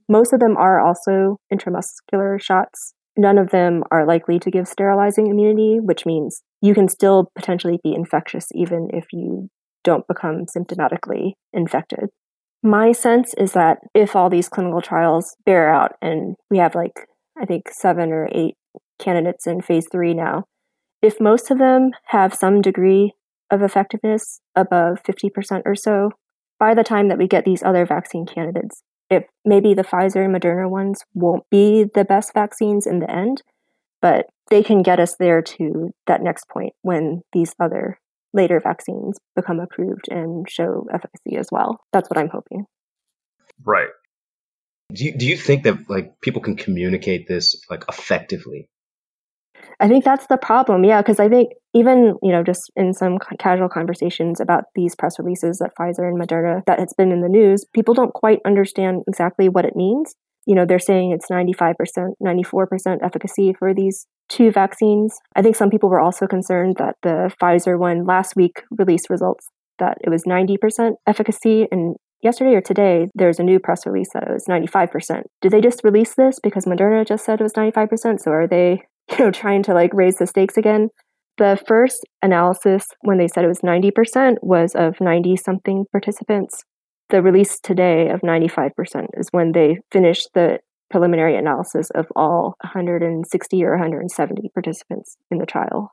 Most of them are also intramuscular shots. None of them are likely to give sterilizing immunity, which means you can still potentially be infectious even if you don't become symptomatically infected. My sense is that if all these clinical trials bear out and we have like, I think, seven or eight candidates in phase three now, if most of them have some degree of effectiveness above 50% or so, by the time that we get these other vaccine candidates, it maybe the Pfizer and Moderna ones won't be the best vaccines in the end, but they can get us there to that next point when these other later vaccines become approved and show efficacy as well. That's what I'm hoping. Right. Do you, do you think that like people can communicate this like effectively I think that's the problem. Yeah, because I think even you know just in some casual conversations about these press releases that Pfizer and Moderna that has been in the news, people don't quite understand exactly what it means. You know, they're saying it's 95%, 94% efficacy for these two vaccines. I think some people were also concerned that the Pfizer one last week released results that it was 90% efficacy and yesterday or today there's a new press release that it was 95%. Did they just release this because Moderna just said it was 95%? So are they you know, trying to like raise the stakes again. The first analysis, when they said it was 90%, was of 90 something participants. The release today of 95% is when they finished the preliminary analysis of all 160 or 170 participants in the trial.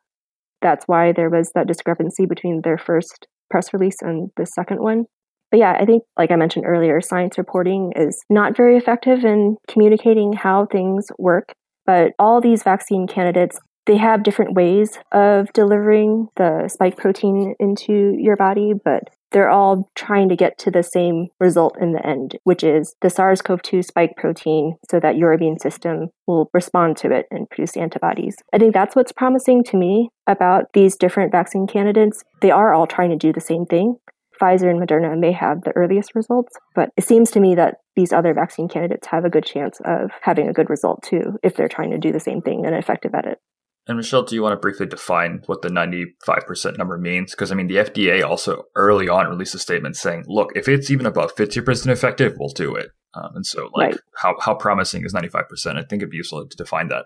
That's why there was that discrepancy between their first press release and the second one. But yeah, I think, like I mentioned earlier, science reporting is not very effective in communicating how things work. But all these vaccine candidates, they have different ways of delivering the spike protein into your body, but they're all trying to get to the same result in the end, which is the SARS CoV 2 spike protein so that your immune system will respond to it and produce antibodies. I think that's what's promising to me about these different vaccine candidates. They are all trying to do the same thing. Pfizer and Moderna may have the earliest results, but it seems to me that these other vaccine candidates have a good chance of having a good result too if they're trying to do the same thing and effective at it. And Michelle, do you want to briefly define what the 95% number means? Because I mean, the FDA also early on released a statement saying, look, if it's even above 50% effective, we'll do it. Um, and so, like, Right. how, how promising is 95%? I think it'd be useful to define that.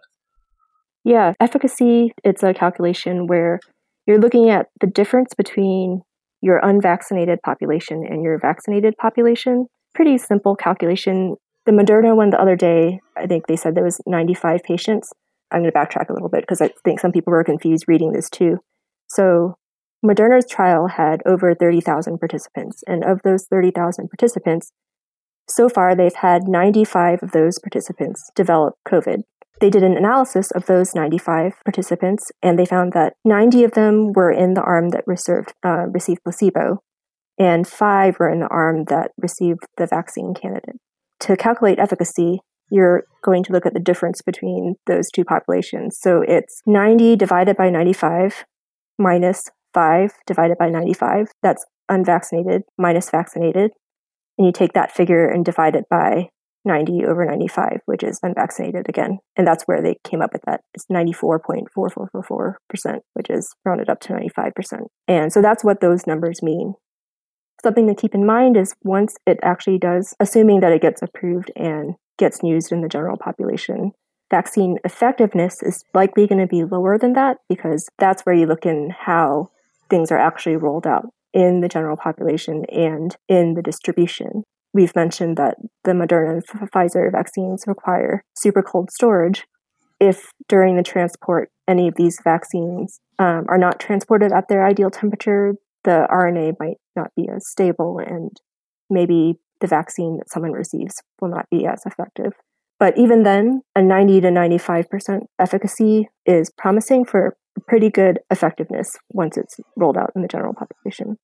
Yeah, efficacy, it's a calculation where you're looking at the difference between your unvaccinated population and your vaccinated population. Pretty simple calculation. The Moderna one the other day, I think they said there was 95 patients. I'm going to backtrack a little bit because I think some people were confused reading this too. So, Moderna's trial had over 30,000 participants, and of those 30,000 participants, so far they've had 95 of those participants develop COVID. They did an analysis of those 95 participants, and they found that 90 of them were in the arm that reserved, uh, received placebo, and five were in the arm that received the vaccine candidate. To calculate efficacy, you're going to look at the difference between those two populations. So it's 90 divided by 95 minus 5 divided by 95. That's unvaccinated minus vaccinated. And you take that figure and divide it by 90 over 95, which is unvaccinated again. And that's where they came up with that. It's 94.4444%, which is rounded up to 95%. And so that's what those numbers mean. Something to keep in mind is once it actually does, assuming that it gets approved and gets used in the general population, vaccine effectiveness is likely going to be lower than that because that's where you look in how things are actually rolled out in the general population and in the distribution. We've mentioned that the Moderna and Pfizer vaccines require super cold storage. If during the transport any of these vaccines um, are not transported at their ideal temperature, the RNA might not be as stable and maybe the vaccine that someone receives will not be as effective. But even then, a 90 to 95% efficacy is promising for pretty good effectiveness once it's rolled out in the general population.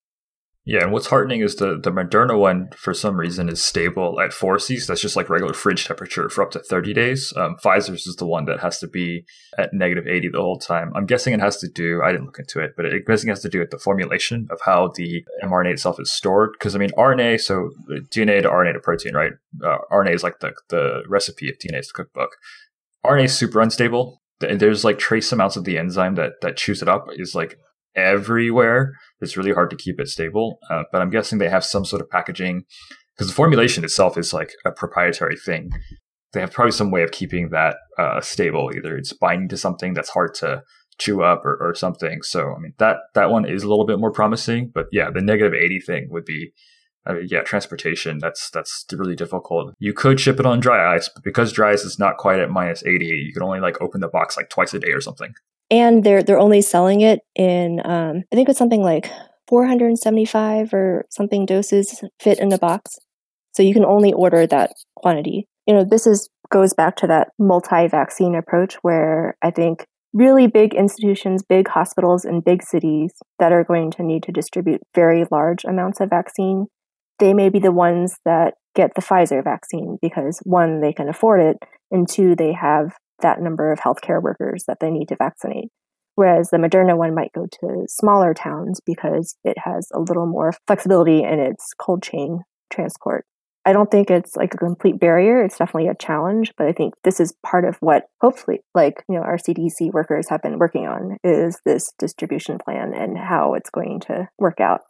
Yeah, and what's heartening is the, the Moderna one, for some reason, is stable at 4 Cs. That's just like regular fridge temperature for up to 30 days. Um, Pfizer's is the one that has to be at negative 80 the whole time. I'm guessing it has to do, I didn't look into it, but it guessing it has to do with the formulation of how the mRNA itself is stored. Because, I mean, RNA, so DNA to RNA to protein, right? Uh, RNA is like the, the recipe of DNA's cookbook. RNA is super unstable. There's like trace amounts of the enzyme that, that chews it up is like everywhere. It's really hard to keep it stable. Uh, but I'm guessing they have some sort of packaging because the formulation itself is like a proprietary thing. They have probably some way of keeping that uh, stable. Either it's binding to something that's hard to chew up or, or something. So I mean that that one is a little bit more promising. But yeah, the negative eighty thing would be. Yeah, transportation. That's that's really difficult. You could ship it on dry ice, but because dry ice is not quite at minus eighty, you can only like open the box like twice a day or something. And they're they're only selling it in um, I think it's something like 475 or something doses fit in a box. So you can only order that quantity. You know, this is goes back to that multi-vaccine approach where I think really big institutions, big hospitals and big cities that are going to need to distribute very large amounts of vaccine, they may be the ones that get the Pfizer vaccine because one, they can afford it, and two, they have that number of healthcare workers that they need to vaccinate. Whereas the Moderna one might go to smaller towns because it has a little more flexibility in its cold chain transport. I don't think it's like a complete barrier. It's definitely a challenge, but I think this is part of what hopefully like, you know, our CDC workers have been working on is this distribution plan and how it's going to work out.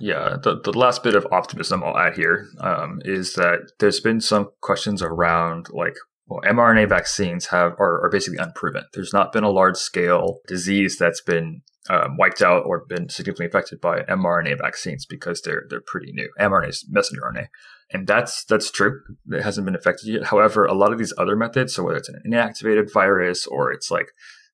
Yeah, the, the last bit of optimism I'll add here um, is that there's been some questions around like, well, mRNA vaccines have are, are basically unproven. There's not been a large scale disease that's been um, wiped out or been significantly affected by mRNA vaccines because they're they're pretty new. mRNA is messenger RNA, and that's that's true. It hasn't been affected yet. However, a lot of these other methods, so whether it's an inactivated virus or it's like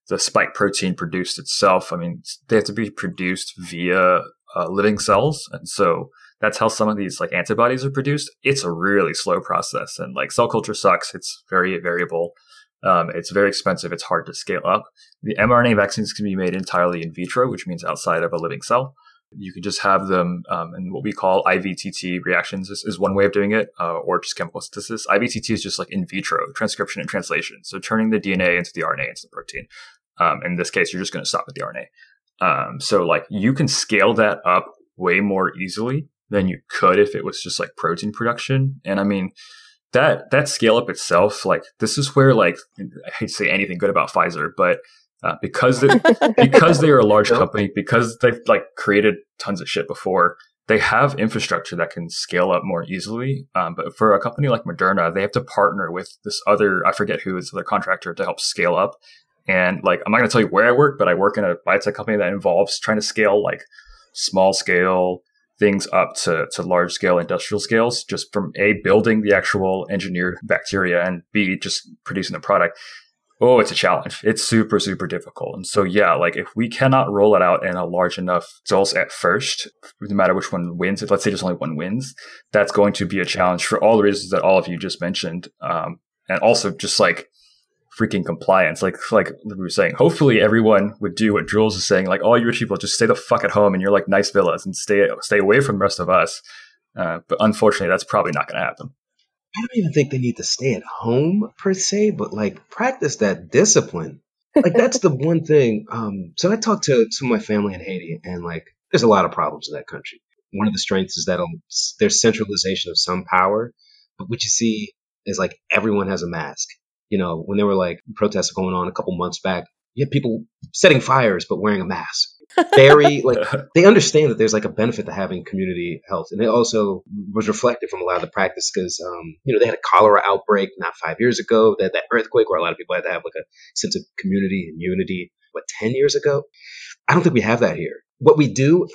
the spike protein produced itself, I mean, they have to be produced via uh, living cells, and so that's how some of these like antibodies are produced. It's a really slow process, and like cell culture sucks. It's very variable. Um, it's very expensive. It's hard to scale up. The mRNA vaccines can be made entirely in vitro, which means outside of a living cell. You can just have them um, in what we call IVTT reactions is, is one way of doing it, uh, or just chemical synthesis. IVTT is just like in vitro transcription and translation. So turning the DNA into the RNA into the protein. Um, in this case, you're just going to stop at the RNA. Um, so like you can scale that up way more easily than you could if it was just like protein production. And I mean, that that scale up itself, like this is where like I hate to say anything good about Pfizer, but uh, because they, because they are a large company, because they've like created tons of shit before, they have infrastructure that can scale up more easily. Um, but for a company like Moderna, they have to partner with this other I forget who is their contractor to help scale up. And like I'm not going to tell you where I work, but I work in a biotech company that involves trying to scale like small scale things up to, to large scale industrial scales just from a building the actual engineered bacteria and b just producing the product. Oh it's a challenge. It's super super difficult. And so yeah like if we cannot roll it out in a large enough dose at first no matter which one wins if let's say there's only one wins that's going to be a challenge for all the reasons that all of you just mentioned. Um, and also just like freaking compliance. Like like we were saying, hopefully everyone would do what Jules is saying. Like all you rich people just stay the fuck at home and you're like nice villas and stay stay away from the rest of us. Uh, but unfortunately, that's probably not going to happen. I don't even think they need to stay at home per se, but like practice that discipline. Like that's the one thing. Um, so I talked to some of my family in Haiti, and like there's a lot of problems in that country. One of the strengths is that um, there's centralization of some power, but what you see is like everyone has a mask you know, when there were like protests going on a couple months back, you had people setting fires but wearing a mask. Very like they understand that there's like a benefit to having community health, and it also was reflected from a lot of the practice because um, you know they had a cholera outbreak not five years ago. They had that earthquake where a lot of people had to have like a sense of community and unity. What ten years ago? I don't think we have that here. What we do,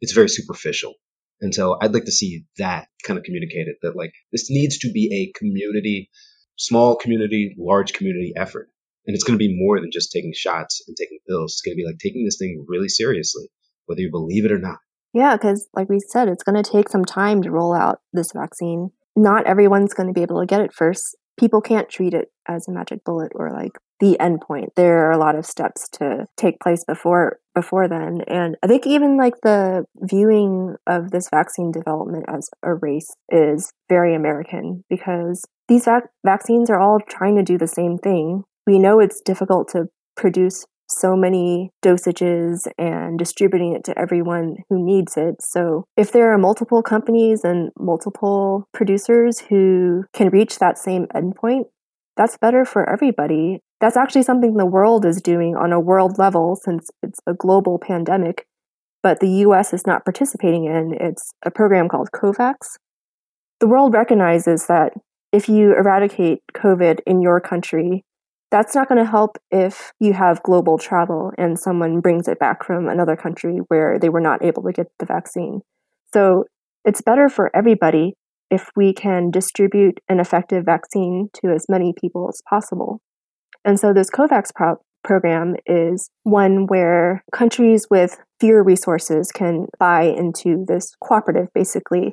it's very superficial. And so I'd like to see that kind of communicated that like this needs to be a community small community, large community effort. And it's going to be more than just taking shots and taking pills. It's going to be like taking this thing really seriously, whether you believe it or not. Yeah, because like we said, it's going to take some time to roll out this vaccine. Not everyone's going to be able to get it first. People can't treat it as a magic bullet or like the end point. There are a lot of steps to take place before before then. And I think even like the viewing of this vaccine development as a race is very American because these vac- vaccines are all trying to do the same thing. We know it's difficult to produce so many dosages and distributing it to everyone who needs it. So, if there are multiple companies and multiple producers who can reach that same endpoint, that's better for everybody. That's actually something the world is doing on a world level since it's a global pandemic, but the US is not participating in. It's a program called COVAX. The world recognizes that if you eradicate COVID in your country, that's not going to help if you have global travel and someone brings it back from another country where they were not able to get the vaccine. So it's better for everybody if we can distribute an effective vaccine to as many people as possible. And so this COVAX pro- program is one where countries with fewer resources can buy into this cooperative, basically,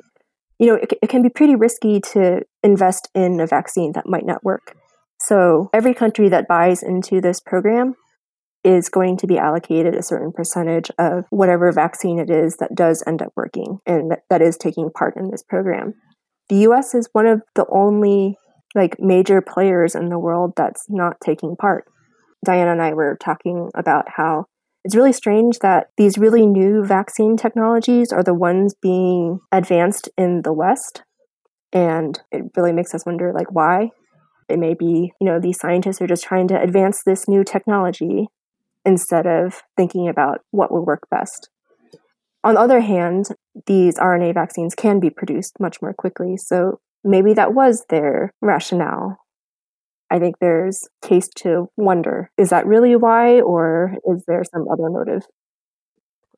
you know, it, it can be pretty risky to invest in a vaccine that might not work. So every country that buys into this program is going to be allocated a certain percentage of whatever vaccine it is that does end up working and that, that is taking part in this program. The US is one of the only like major players in the world that's not taking part. Diana and I were talking about how it's really strange that these really new vaccine technologies are the ones being advanced in the West. And it really makes us wonder, like, why? It may be, you know, these scientists are just trying to advance this new technology instead of thinking about what will work best. On the other hand, these RNA vaccines can be produced much more quickly. So maybe that was their rationale I think there's case to wonder is that really why, or is there some other motive?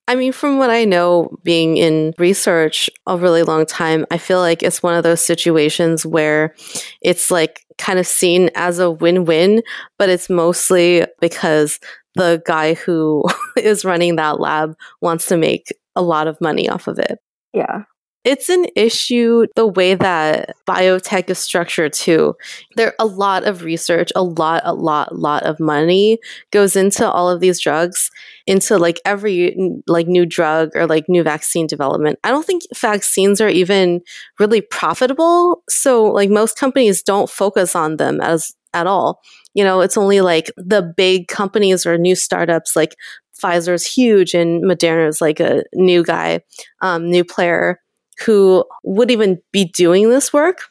I mean, from what I know, being in research a really long time, I feel like it's one of those situations where it's like kind of seen as a win win, but it's mostly because the guy who is running that lab wants to make a lot of money off of it. Yeah. It's an issue the way that biotech is structured too. There a lot of research, a lot, a lot, lot of money goes into all of these drugs, into like every like new drug or like new vaccine development. I don't think vaccines are even really profitable. So like most companies don't focus on them as at all. You know, it's only like the big companies or new startups like Pfizer's huge and Moderna's like a new guy, um, new player who would even be doing this work.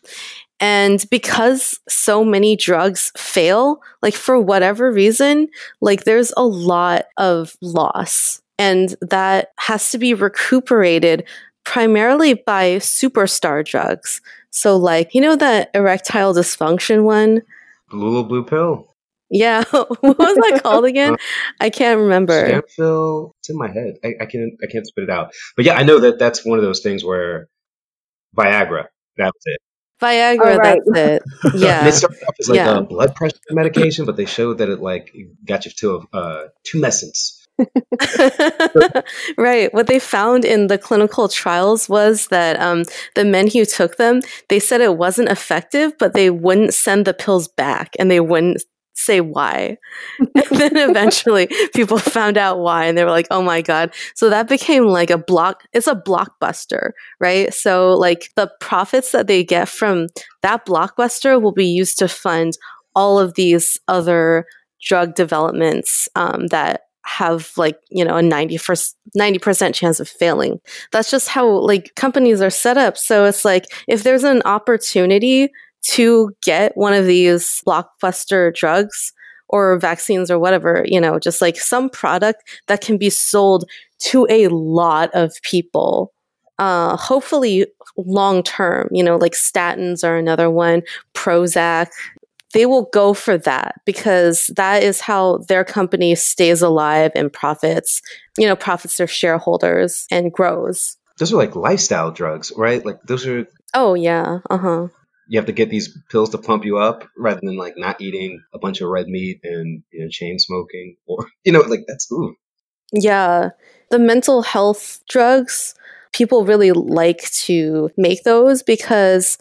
And because so many drugs fail, like for whatever reason, like there's a lot of loss. And that has to be recuperated primarily by superstar drugs. So, like, you know, that erectile dysfunction one? Blue blue pill. Yeah. what was that called again? I can't remember. Stamfil. It's in my head. I, I can't. I can't spit it out. But yeah, I know that that's one of those things where Viagra. That was it. Viagra, Oh, right. that's it. And Yeah. it started off as like Yeah. a blood pressure medication, but they showed that it like got you to uh, tumescence. right. What they found in the clinical trials was that um, the men who took them, they said it wasn't effective, but they wouldn't send the pills back and they wouldn't say why. and then eventually people found out why and they were like, oh my God. So that became like a block, it's a blockbuster, right? So, like, the profits that they get from that blockbuster will be used to fund all of these other drug developments um, that have like you know a 90 90% chance of failing that's just how like companies are set up so it's like if there's an opportunity to get one of these blockbuster drugs or vaccines or whatever you know just like some product that can be sold to a lot of people uh hopefully long term you know like statins are another one prozac they will go for that because that is how their company stays alive and profits, you know, profits their shareholders and grows. Those are like lifestyle drugs, right? Like those are Oh yeah, uh-huh. You have to get these pills to pump you up rather than like not eating a bunch of red meat and you know chain smoking or you know like that's ooh. Yeah. The mental health drugs, people really like to make those because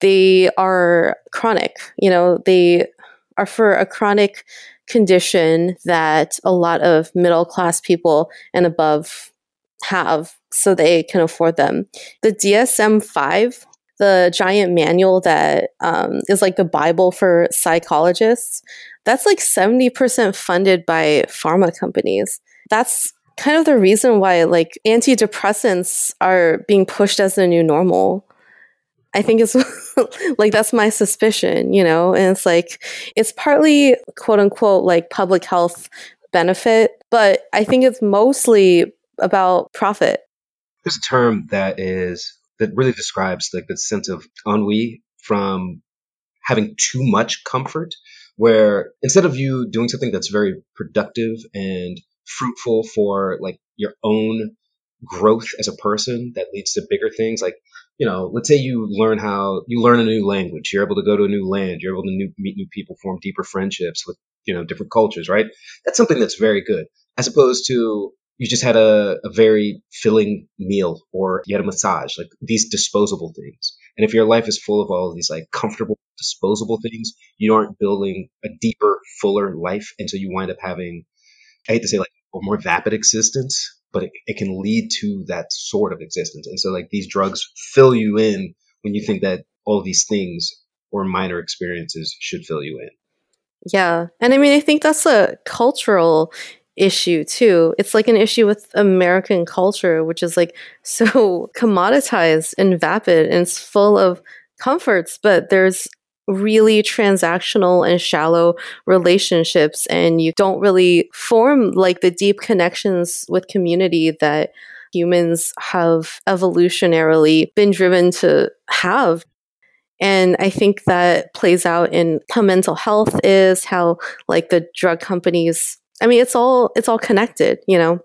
they are chronic. You know, they are for a chronic condition that a lot of middle class people and above have so they can afford them. The DSM 5, the giant manual that um, is like the Bible for psychologists, that's like 70% funded by pharma companies. That's kind of the reason why like antidepressants are being pushed as the new normal. I think it's like that's my suspicion, you know, and it's like it's partly quote unquote like public health benefit, but I think it's mostly about profit. There's a term that is that really describes like the sense of ennui from having too much comfort where instead of you doing something that's very productive and fruitful for like your own growth as a person that leads to bigger things like you know let's say you learn how you learn a new language you're able to go to a new land you're able to new, meet new people form deeper friendships with you know different cultures right? That's something that's very good as opposed to you just had a, a very filling meal or you had a massage like these disposable things. And if your life is full of all of these like comfortable disposable things you aren't building a deeper fuller life. And so you wind up having i hate to say like a more vapid existence but it, it can lead to that sort of existence. And so like these drugs fill you in when you think that all these things or minor experiences should fill you in. Yeah. And I mean, I think that's a cultural issue too. It's like an issue with American culture, which is like so commoditized and vapid and it's full of comforts, but there's really transactional and shallow relationships and you don't really form like the deep connections with community that humans have evolutionarily been driven to have and I think that plays out in how mental health is, how like the drug companies I mean it's all it's all connected, you know.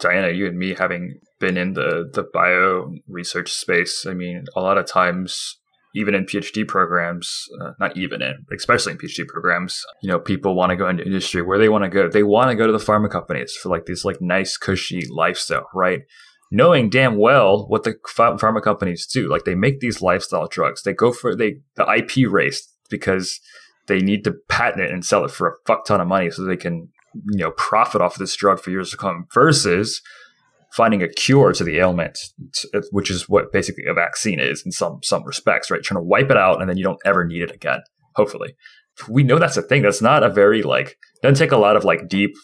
Diana, you and me having been in the the bio research space, I mean, a lot of times even in PhD programs, uh, not even in, especially in PhD programs, you know, people want to go into industry where they want to go. They want to go to the pharma companies for like these like nice, cushy lifestyle, right? Knowing damn well what the pharma companies do. Like they make these lifestyle drugs. They go for they the IP race because they need to patent it and sell it for a fuck ton of money so they can you know profit off of this drug for years to come. Versus finding a cure to the ailment, which is what basically a vaccine is in some some respects, right? Trying to wipe it out and then you don't ever need it again. Hopefully, we know that's a thing. That's not a very like doesn't take a lot of like deep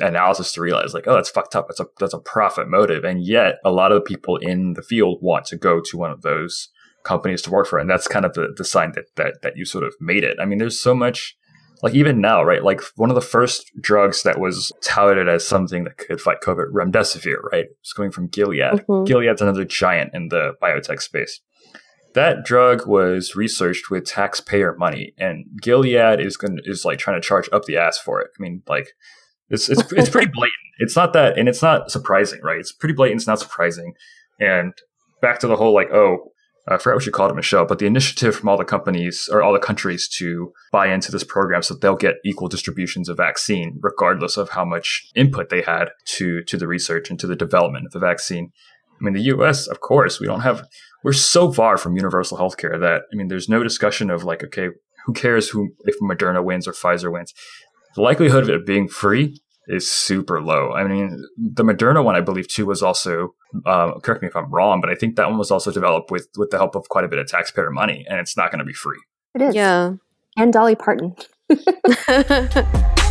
analysis to realize like oh that's fucked up. That's a that's a profit motive, and yet a lot of people in the field want to go to one of those companies to work for, and that's kind of the the sign that that that you sort of made it. I mean, there's so much like even now, right? Like one of the first drugs that was touted as something that could fight COVID, remdesivir, right? It's coming from Gilead. Mm-hmm. Gilead's another giant in the biotech space. That drug was researched with taxpayer money, and Gilead is going is like trying to charge up the ass for it. I mean, like it's it's it's pretty blatant. It's not that, and it's not surprising, right? It's pretty blatant. It's not surprising. And back to the whole like, oh, I forgot what you called it, Michelle, but the initiative from all the companies or all the countries to buy into this program so they'll get equal distributions of vaccine, regardless of how much input they had to, to the research and to the development of the vaccine. I mean, the US, of course, we don't have, we're so far from universal healthcare that, I mean, there's no discussion of like, okay, who cares who, if Moderna wins or Pfizer wins? The likelihood of it being free is super low. I mean, the Moderna one, I believe, too, was also. Uh, correct me if I'm wrong, but I think that one was also developed with with the help of quite a bit of taxpayer money, and it's not going to be free. It is. Yeah. And Dolly Parton.